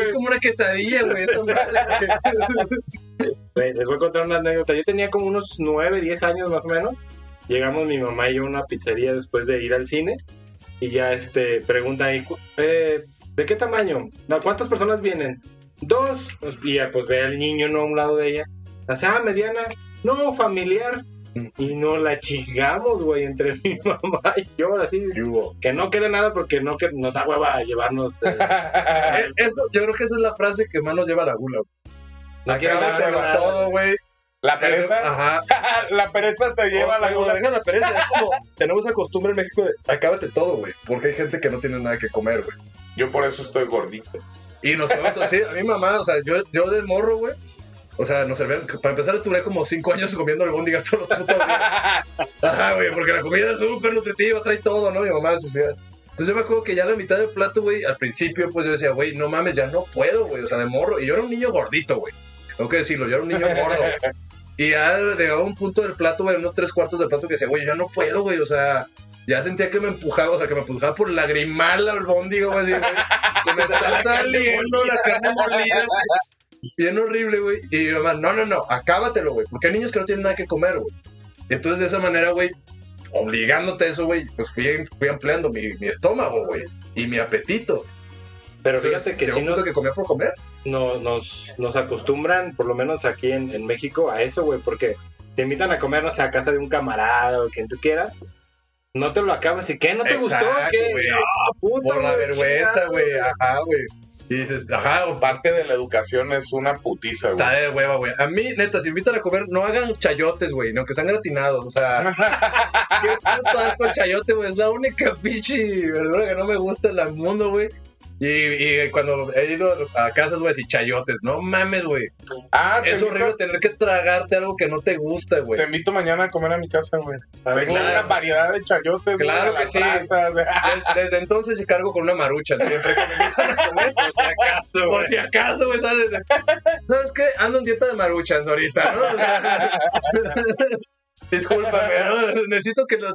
[SPEAKER 2] es como una quesadilla, güey.
[SPEAKER 4] les voy a contar una anécdota. Yo tenía como unos 9, 10 años más o menos. Llegamos mi mamá y yo a una pizzería después de ir al cine. Y ya este pregunta ahí, cu- eh, ¿de qué tamaño? No, ¿Cuántas personas vienen? Dos. Pues, Y ya pues ve al niño no a un lado de ella. Así, ah, mediana. No, familiar. Y no la chingamos, güey, entre mi mamá y yo, así. Que no quede nada porque no que nos da hueva a llevarnos. eh,
[SPEAKER 2] Eh, Eso, yo creo que esa es la frase que más nos lleva a la gula, güey.
[SPEAKER 4] No quiero
[SPEAKER 2] Acábatelo
[SPEAKER 4] nada.
[SPEAKER 2] todo, güey.
[SPEAKER 3] La pereza,
[SPEAKER 2] Ajá.
[SPEAKER 3] la pereza te lleva a la gula.
[SPEAKER 2] deja la pereza. Es como, tenemos esa costumbre en México de acábate todo, güey. Porque hay gente que no tiene nada que comer, güey.
[SPEAKER 3] Yo por eso estoy gordito.
[SPEAKER 2] Y nos comemos, sí, a mi mamá, o sea, yo, yo de morro, güey. O sea, nos servían, para empezar, duré como cinco años comiendo albóndigas todos los putos días. Ajá, güey, porque la comida es súper nutritiva, trae todo, ¿no? Mi mamá de sociedad. Entonces yo me acuerdo que ya la mitad del plato, güey, al principio, pues yo decía, güey, no mames, ya no puedo, güey. O sea, de morro. Y yo era un niño gordito, güey. Tengo que decirlo, yo era un niño gordo. Y ya llegaba un punto del plato, güey, unos tres cuartos del plato que decía, güey, ya no puedo, güey. O sea, ya sentía que me empujaba, o sea, que me empujaba por lagrimal la albóndiga, güey. así, güey. Se me está saliendo la carne molida. Bien horrible, güey. Y mi mamá, no, no, no, acábatelo, güey. Porque hay niños que no tienen nada que comer, güey. Y entonces de esa manera, güey, obligándote a eso, güey, pues fui, fui ampliando mi, mi estómago, güey. Y mi apetito.
[SPEAKER 4] Pero fíjate que si nos,
[SPEAKER 2] que comía por comer.
[SPEAKER 4] no- nos, nos acostumbran, por lo menos aquí en, en México, a eso, güey, porque te invitan a comer, no sé, a casa de un camarada o quien tú quieras. No te lo acabas y ¿qué? ¿No te gustó?
[SPEAKER 2] Exacto,
[SPEAKER 4] ¿Qué?
[SPEAKER 2] güey.
[SPEAKER 4] Ah, puta,
[SPEAKER 2] Por la vergüenza, güey. Ajá, güey. Y dices, ajá,
[SPEAKER 3] Parte de la educación es una putiza, güey.
[SPEAKER 2] Está de hueva, güey. A mí, neta, si invitan a comer, no hagan chayotes, güey, no que sean gratinados. O sea, qué puto asco el chayote, güey. Es la única pinche verdura que no me gusta en el mundo, güey. Y, y cuando he ido a casas, güey, así chayotes, no mames, güey.
[SPEAKER 3] Ah, te
[SPEAKER 2] Es
[SPEAKER 3] invito,
[SPEAKER 2] horrible tener que tragarte algo que no te gusta, güey.
[SPEAKER 3] te invito mañana a comer a mi casa, güey. Tengo
[SPEAKER 2] claro.
[SPEAKER 3] una variedad de chayotes,
[SPEAKER 2] Claro que sí.
[SPEAKER 3] brasas.
[SPEAKER 2] Des- Desde, entonces cargo con una marucha siempre que me invitan a comer.
[SPEAKER 4] Por si acaso,
[SPEAKER 2] Por
[SPEAKER 4] güey.
[SPEAKER 2] si acaso, güey, ¿sabes? ¿Sabes qué? Ando en dieta de maruchas ahorita, ¿no? Discúlpame. Necesito que lo...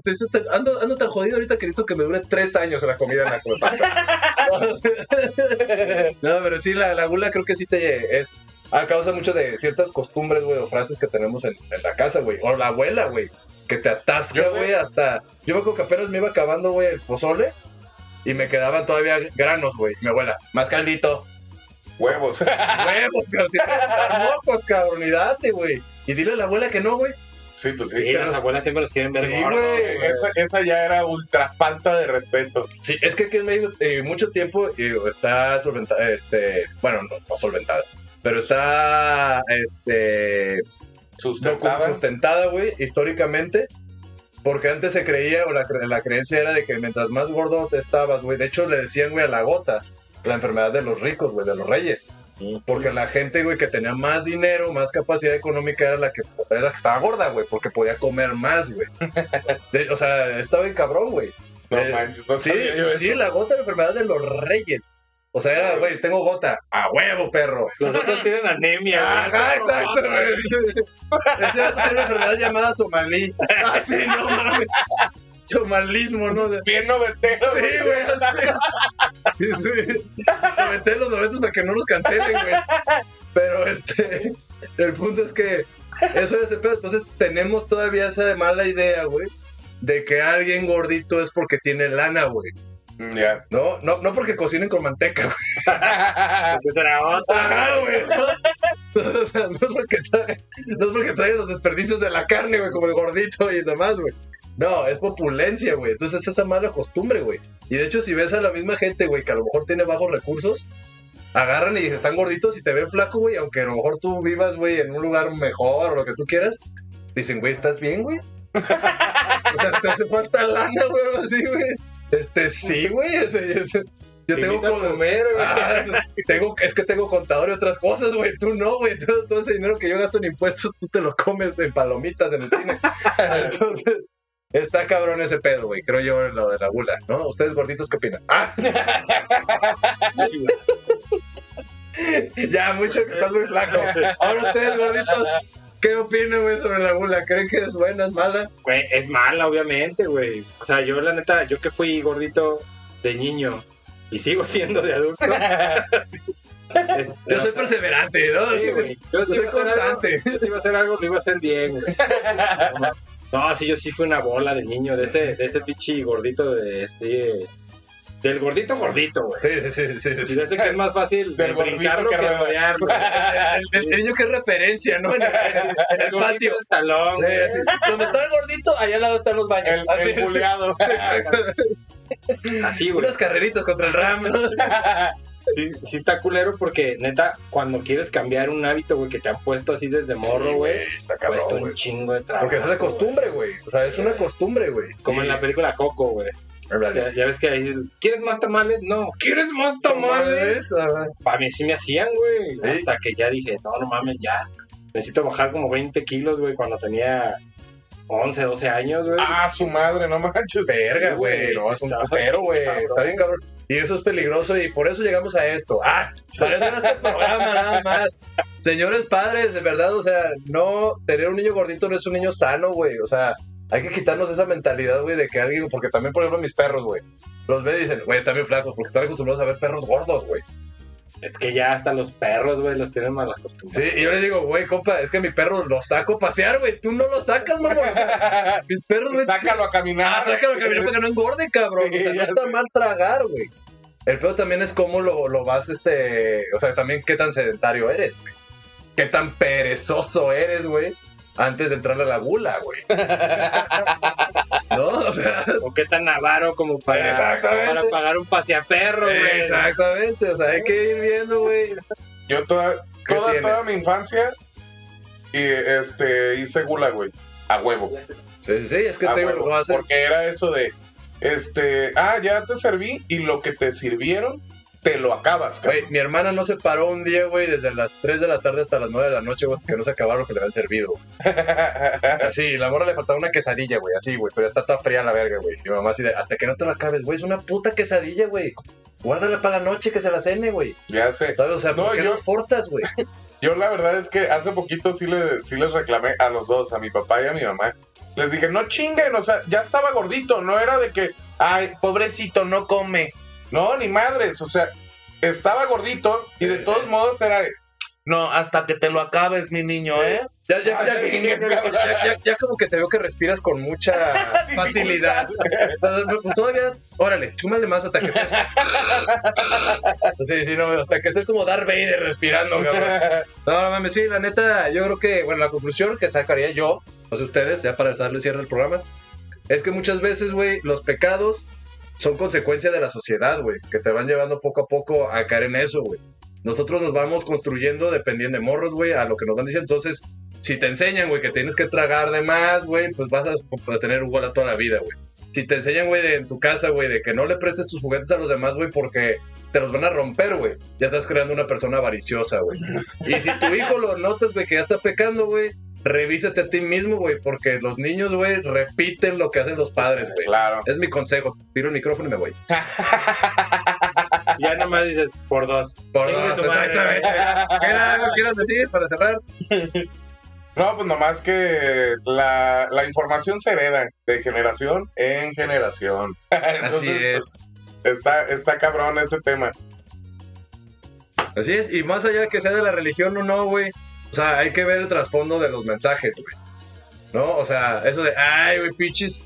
[SPEAKER 2] ando, ando tan jodido ahorita que necesito que me dure tres años la comida en la que me pasa. No, pero sí, la, la gula creo que sí te... es a causa mucho de ciertas costumbres, güey, o frases que tenemos en, en la casa, güey. O la abuela, güey, que te atasca, güey, hasta... Yo me acuerdo que apenas me iba acabando, güey, el pozole y me quedaban todavía granos, güey. Mi abuela, más caldito.
[SPEAKER 3] Huevos.
[SPEAKER 2] Huevos, cabrón. Si mocos, cabrón, y date, güey. Y dile a la abuela que no, güey.
[SPEAKER 3] Sí, pues sí.
[SPEAKER 4] Sí, las abuelas siempre los quieren ver
[SPEAKER 2] Sí,
[SPEAKER 4] gordos,
[SPEAKER 2] güey.
[SPEAKER 3] esa ya era ultra falta de respeto.
[SPEAKER 2] Sí, es que aquí en México eh, mucho tiempo eh, está solventada, este, bueno, no, no solventada, pero está, este,
[SPEAKER 3] Sustentada.
[SPEAKER 2] sustentada, güey, históricamente, porque antes se creía, o la, cre- la creencia era de que mientras más gordo te estabas, güey, de hecho le decían, güey, a la gota, la enfermedad de los ricos, güey, de los reyes. Porque la gente, güey, que tenía más dinero, más capacidad económica era la que, era la que estaba gorda, güey, porque podía comer más, güey. De- O sea, estaba bien cabrón, güey.
[SPEAKER 3] No
[SPEAKER 2] Eh,
[SPEAKER 3] manches, no
[SPEAKER 2] Sí, sí,
[SPEAKER 3] eso.
[SPEAKER 2] la gota era la enfermedad de los reyes. O sea, era, güey, tengo gota. A huevo, perro.
[SPEAKER 4] Los otros tienen anemia, güey.
[SPEAKER 2] Ajá, exacto, güey. Ese vato tiene una enfermedad llamada somalí. Ah, sí, no mames. Somalismo, ¿no?
[SPEAKER 3] Bien noventero.
[SPEAKER 2] Sí, güey, así. Sí. Me metí en los momentos para que no nos cancelen, güey. Pero este, el punto es que eso es ese pedo. Entonces tenemos todavía esa mala idea, güey, de que alguien gordito es porque tiene lana, güey.
[SPEAKER 3] Mm, Ya.
[SPEAKER 2] No, no, no porque cocinen con manteca, güey.
[SPEAKER 4] Pues.
[SPEAKER 2] Ajá, güey. ¿no? O sea, no es porque trae, no es porque trae los desperdicios de la carne, güey, como el gordito y demás, güey. No, es populencia, güey. Entonces es esa mala costumbre, güey. Y de hecho, si ves a la misma gente, güey, que a lo mejor tiene bajos recursos, agarran y están gorditos y te ven flaco, güey, aunque a lo mejor tú vivas, güey, en un lugar mejor o lo que tú quieras, dicen, güey, ¿estás bien, güey? o sea, te hace falta lana, güey, o así, güey. Este, sí, güey. ese- ese- Yo
[SPEAKER 4] Te
[SPEAKER 2] tengo con-
[SPEAKER 4] comer, güey.
[SPEAKER 2] Ah, tengo, es que tengo contador y otras cosas, güey. Tú no, güey. Todo, todo ese dinero que yo gasto en impuestos, tú te lo comes en palomitas en el cine. Entonces, está cabrón ese pedo, güey. Creo yo lo de la gula, ¿no? ¿Ustedes gorditos qué opinan? Ah, ya, mucho que estás muy flaco. Ahora ustedes, gorditos, ¿qué opinan, güey, sobre la gula? ¿Creen que es buena, es mala?
[SPEAKER 4] Güey, es mala, obviamente, güey. O sea, yo, la neta, yo que fui gordito de niño y sigo siendo de adulto. es-
[SPEAKER 2] Yo soy perseverante, ¿no?
[SPEAKER 4] Sí. Yo
[SPEAKER 2] soy
[SPEAKER 4] hacer algo-
[SPEAKER 2] constante.
[SPEAKER 4] yo sí iba a hacer algo, lo iba a hacer bien, güey. No, sí, yo sí fui una bola de niño, de ese, de ese pinche gordito de este. Del gordito gordito, güey.
[SPEAKER 2] Sí, sí, sí, sí,
[SPEAKER 4] Y
[SPEAKER 2] sí.
[SPEAKER 4] de ese que es más fácil
[SPEAKER 3] Del
[SPEAKER 4] brincarlo
[SPEAKER 3] que
[SPEAKER 4] que rodearlo.
[SPEAKER 2] El, el niño que es referencia, ¿no? En el, en el patio.
[SPEAKER 4] del salón,
[SPEAKER 2] Sí. Donde está el gordito, allá al lado están los baños.
[SPEAKER 3] El,
[SPEAKER 2] Así,
[SPEAKER 3] el.
[SPEAKER 4] Así, güey.
[SPEAKER 2] Unas carreritas contra el RAM. ¿no?
[SPEAKER 4] Sí, sí está culero porque, neta, cuando quieres cambiar un hábito, güey, que te han puesto así desde morro, güey,
[SPEAKER 2] Está
[SPEAKER 4] cuesta
[SPEAKER 2] cabrón,
[SPEAKER 4] un
[SPEAKER 2] güey.
[SPEAKER 4] chingo de trabajo.
[SPEAKER 2] Porque es de costumbre, güey. O sea, es una costumbre, güey.
[SPEAKER 4] Como en la película Coco, güey.
[SPEAKER 2] Ándale.
[SPEAKER 4] Ya, ya ves que ahí, ¿quieres más tamales? No. ¿Quieres más tamales? Para mí sí me hacían, güey.
[SPEAKER 2] Sí.
[SPEAKER 4] Hasta que ya dije, no, no mames, ya. Necesito bajar como 20 kilos, güey, cuando tenía 11, 12 años, güey.
[SPEAKER 3] Ah, su madre, no manches.
[SPEAKER 2] Verga,
[SPEAKER 4] Sí,
[SPEAKER 2] güey.
[SPEAKER 4] güey,
[SPEAKER 2] No,
[SPEAKER 4] sí
[SPEAKER 2] es un putero, güey. Está bien, cabrón. Y eso es peligroso y por eso llegamos a esto. Ah, para eso era este programa, nada más. Señores padres, de verdad, o sea, no, tener un niño gordito no es un niño sano, güey. O sea, hay que quitarnos esa mentalidad, güey, de que alguien, porque también, por ejemplo, mis perros, güey, los ve y dicen, güey, están bien flacos, porque están acostumbrados a ver perros gordos, güey.
[SPEAKER 4] Es que ya hasta los perros, güey, los tienen mal acostumbrados.
[SPEAKER 2] Sí, y yo les digo, güey, compa, es que mi perro lo saco a pasear, güey. Tú no lo sacas, sea, mis perros, güey.
[SPEAKER 3] Sácalo a
[SPEAKER 2] Ah,
[SPEAKER 3] caminar.
[SPEAKER 2] sácalo a caminar para que no engorde, cabrón.
[SPEAKER 3] Sí,
[SPEAKER 2] o sea, no está mal tragar, güey. El peor también es cómo lo, lo vas, este. O sea, también qué tan sedentario eres, güey. Qué tan perezoso eres, güey. Antes de entrarle a la gula, güey. ¿No? O sea.
[SPEAKER 4] O qué tan avaro como para,
[SPEAKER 2] Exactamente.
[SPEAKER 4] para pagar un paseaperro, güey.
[SPEAKER 2] Exactamente. O sea, hay que ir viendo, güey.
[SPEAKER 3] Yo toda,
[SPEAKER 2] ¿Qué
[SPEAKER 3] toda, toda mi infancia y este hice gula, güey. A huevo.
[SPEAKER 2] Sí, sí, sí. Es que
[SPEAKER 3] A
[SPEAKER 2] te
[SPEAKER 3] huevo.
[SPEAKER 2] lo haces.
[SPEAKER 3] Porque era eso de, este, ah, ya te serví y lo que te sirvieron, te lo acabas, cabrón.
[SPEAKER 2] Güey, mi hermana no se paró un día, güey, desde las 3 de la tarde hasta las 9 de la noche, güey, que no se acabaron lo que le habían servido. Así, la morra le faltaba una quesadilla, güey, así, güey, pero ya está toda fría la verga, güey. Mi mamá así de, hasta que no te la acabes, güey, es una puta quesadilla, güey. Guárdala para la noche que se la cene, güey.
[SPEAKER 3] ya sé.
[SPEAKER 2] ¿Sabes? O sea, ¿por
[SPEAKER 3] No,
[SPEAKER 2] qué
[SPEAKER 3] yo-
[SPEAKER 2] forzas, güey?
[SPEAKER 3] Yo la verdad es que hace poquito sí, le, sí les reclamé a los dos, a mi papá y a mi mamá. Les dije, no chinguen, o sea, ya estaba gordito, no era de que, ay, pobrecito, no come. No, ni madres, o sea, estaba gordito y de todos modos era de, no, hasta que te lo acabes, mi niño, ¿eh?
[SPEAKER 2] Ya, ya,
[SPEAKER 3] Ah,
[SPEAKER 2] ya,
[SPEAKER 3] chingues,
[SPEAKER 2] ya,
[SPEAKER 3] cabrón.
[SPEAKER 2] ya, como que te veo que respiras con mucha facilidad. Todavía, órale, chúmale más hasta que estés. Sí, sí, no, hasta que estés como Darth Vader respirando, cabrón. No, no mames, sí, la neta, yo creo que, bueno, la conclusión que sacaría yo, no sé ustedes, ya para darle cierre al programa, es que muchas veces, güey, los pecados son consecuencia de la sociedad, güey, que te van llevando poco a poco a caer en eso, güey. Nosotros nos vamos construyendo dependiendo de morros, güey, a lo que nos van diciendo. Entonces, si te enseñan, güey, que tienes que tragar de más, güey, pues vas a tener bola toda la vida, güey. Si te enseñan, güey, en tu casa, güey, de que no le prestes tus juguetes a los demás, güey, porque te los van a romper, güey. Ya estás creando una persona avariciosa, güey. Y si tu hijo lo notas, güey, que ya está pecando, güey, revísate a ti mismo, güey, porque los niños, güey, repiten lo que hacen los padres, güey.
[SPEAKER 3] Claro.
[SPEAKER 2] Es mi consejo. Tiro el micrófono y me voy.
[SPEAKER 4] Ya nomás dices por dos.
[SPEAKER 2] Por dos, exactamente. ¿Qué era algo quieras decir para cerrar?
[SPEAKER 3] No, pues nomás que la, la información se hereda de generación en generación.
[SPEAKER 2] Así
[SPEAKER 3] Entonces,
[SPEAKER 2] es.
[SPEAKER 3] pues, está, está cabrón ese tema.
[SPEAKER 2] Así es, y más allá de que sea de la religión o no, güey, o sea, hay que ver el trasfondo de los mensajes, güey. ¿No? O sea, eso de, ay, güey, pinches,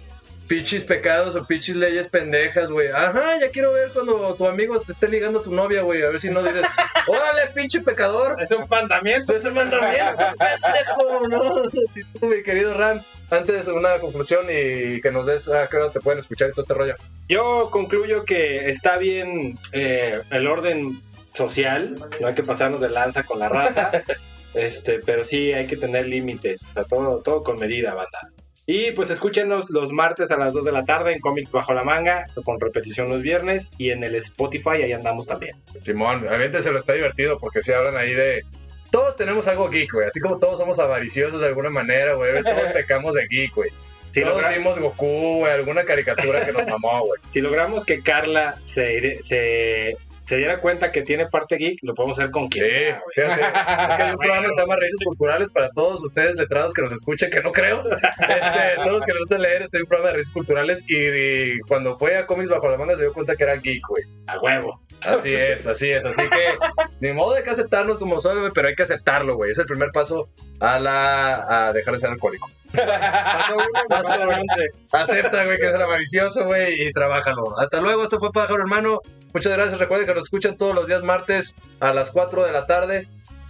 [SPEAKER 2] pinches pecados o pinches leyes pendejas, güey. Ajá, ya quiero ver cuando tu amigo te esté ligando a tu novia, güey, a ver si no dices, órale, pinche pecador.
[SPEAKER 4] Es un mandamiento.
[SPEAKER 2] Es el mandamiento, pendejo, ¿no? Si tú, mi querido Ram, antes una conclusión y que nos des a qué hora te pueden escuchar y todo este rollo.
[SPEAKER 4] Yo concluyo que está bien eh, el orden social, no hay que pasarnos de lanza con la raza, este, pero sí hay que tener límites, o sea, todo, todo con medida, banda. Y pues escúchenos los martes a las 2 de la tarde en Comics Bajo la Manga, con repetición los viernes, y en el Spotify ahí andamos también.
[SPEAKER 2] Simón, obviamente se lo está divertido porque se hablan ahí de. Todos tenemos algo geek, güey. Así como todos somos avariciosos de alguna manera, güey. Todos pecamos de geek, güey.
[SPEAKER 4] Si,
[SPEAKER 2] todos
[SPEAKER 4] logra-
[SPEAKER 2] vimos Goku, güey. Alguna caricatura que nos mamó, güey.
[SPEAKER 4] si logramos que Carla se, se, se diera cuenta que tiene parte geek, lo podemos hacer con
[SPEAKER 2] Sí,
[SPEAKER 4] quien sea, güey.
[SPEAKER 2] fíjate. Es que hay un programa que se llama Raíces Culturales para todos ustedes letrados que nos escuchen, que no creo. Este, todos los que les gusta leer, este es un programa de Raíces Culturales. Y, y cuando fue a Comics Bajo la Manga se dio cuenta que era geek, güey.
[SPEAKER 4] A huevo.
[SPEAKER 2] Así es, así es. Así que, ni modo de que aceptarnos como son, güey, pero hay que aceptarlo, güey. Es el primer paso a la a dejar de ser alcohólico.
[SPEAKER 4] Paso uno, paso.
[SPEAKER 2] Acepta, güey, que es avaricioso, güey, y trabájalo. Hasta luego, esto fue Pájaro Hermano. Muchas gracias. Recuerden que nos escuchan todos los días martes a las 4 de la tarde.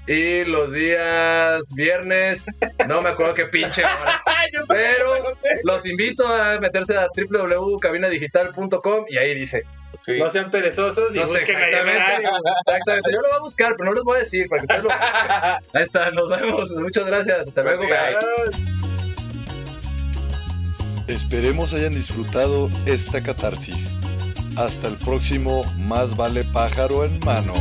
[SPEAKER 2] Y los días viernes, no me acuerdo qué pinche hora. Pero los invito a meterse a www.cabinadigital.com y ahí dice.
[SPEAKER 3] Sí.
[SPEAKER 4] No sean perezosos y
[SPEAKER 2] No sé exactamente. Exactamente. Yo lo voy a buscar, pero no les voy a decir para que ustedes lo busquen. Ahí está, nos vemos. Muchas gracias. Hasta luego.
[SPEAKER 3] Día.
[SPEAKER 2] bye.
[SPEAKER 1] Esperemos hayan disfrutado esta catarsis. Hasta el próximo Más vale pájaro en mano.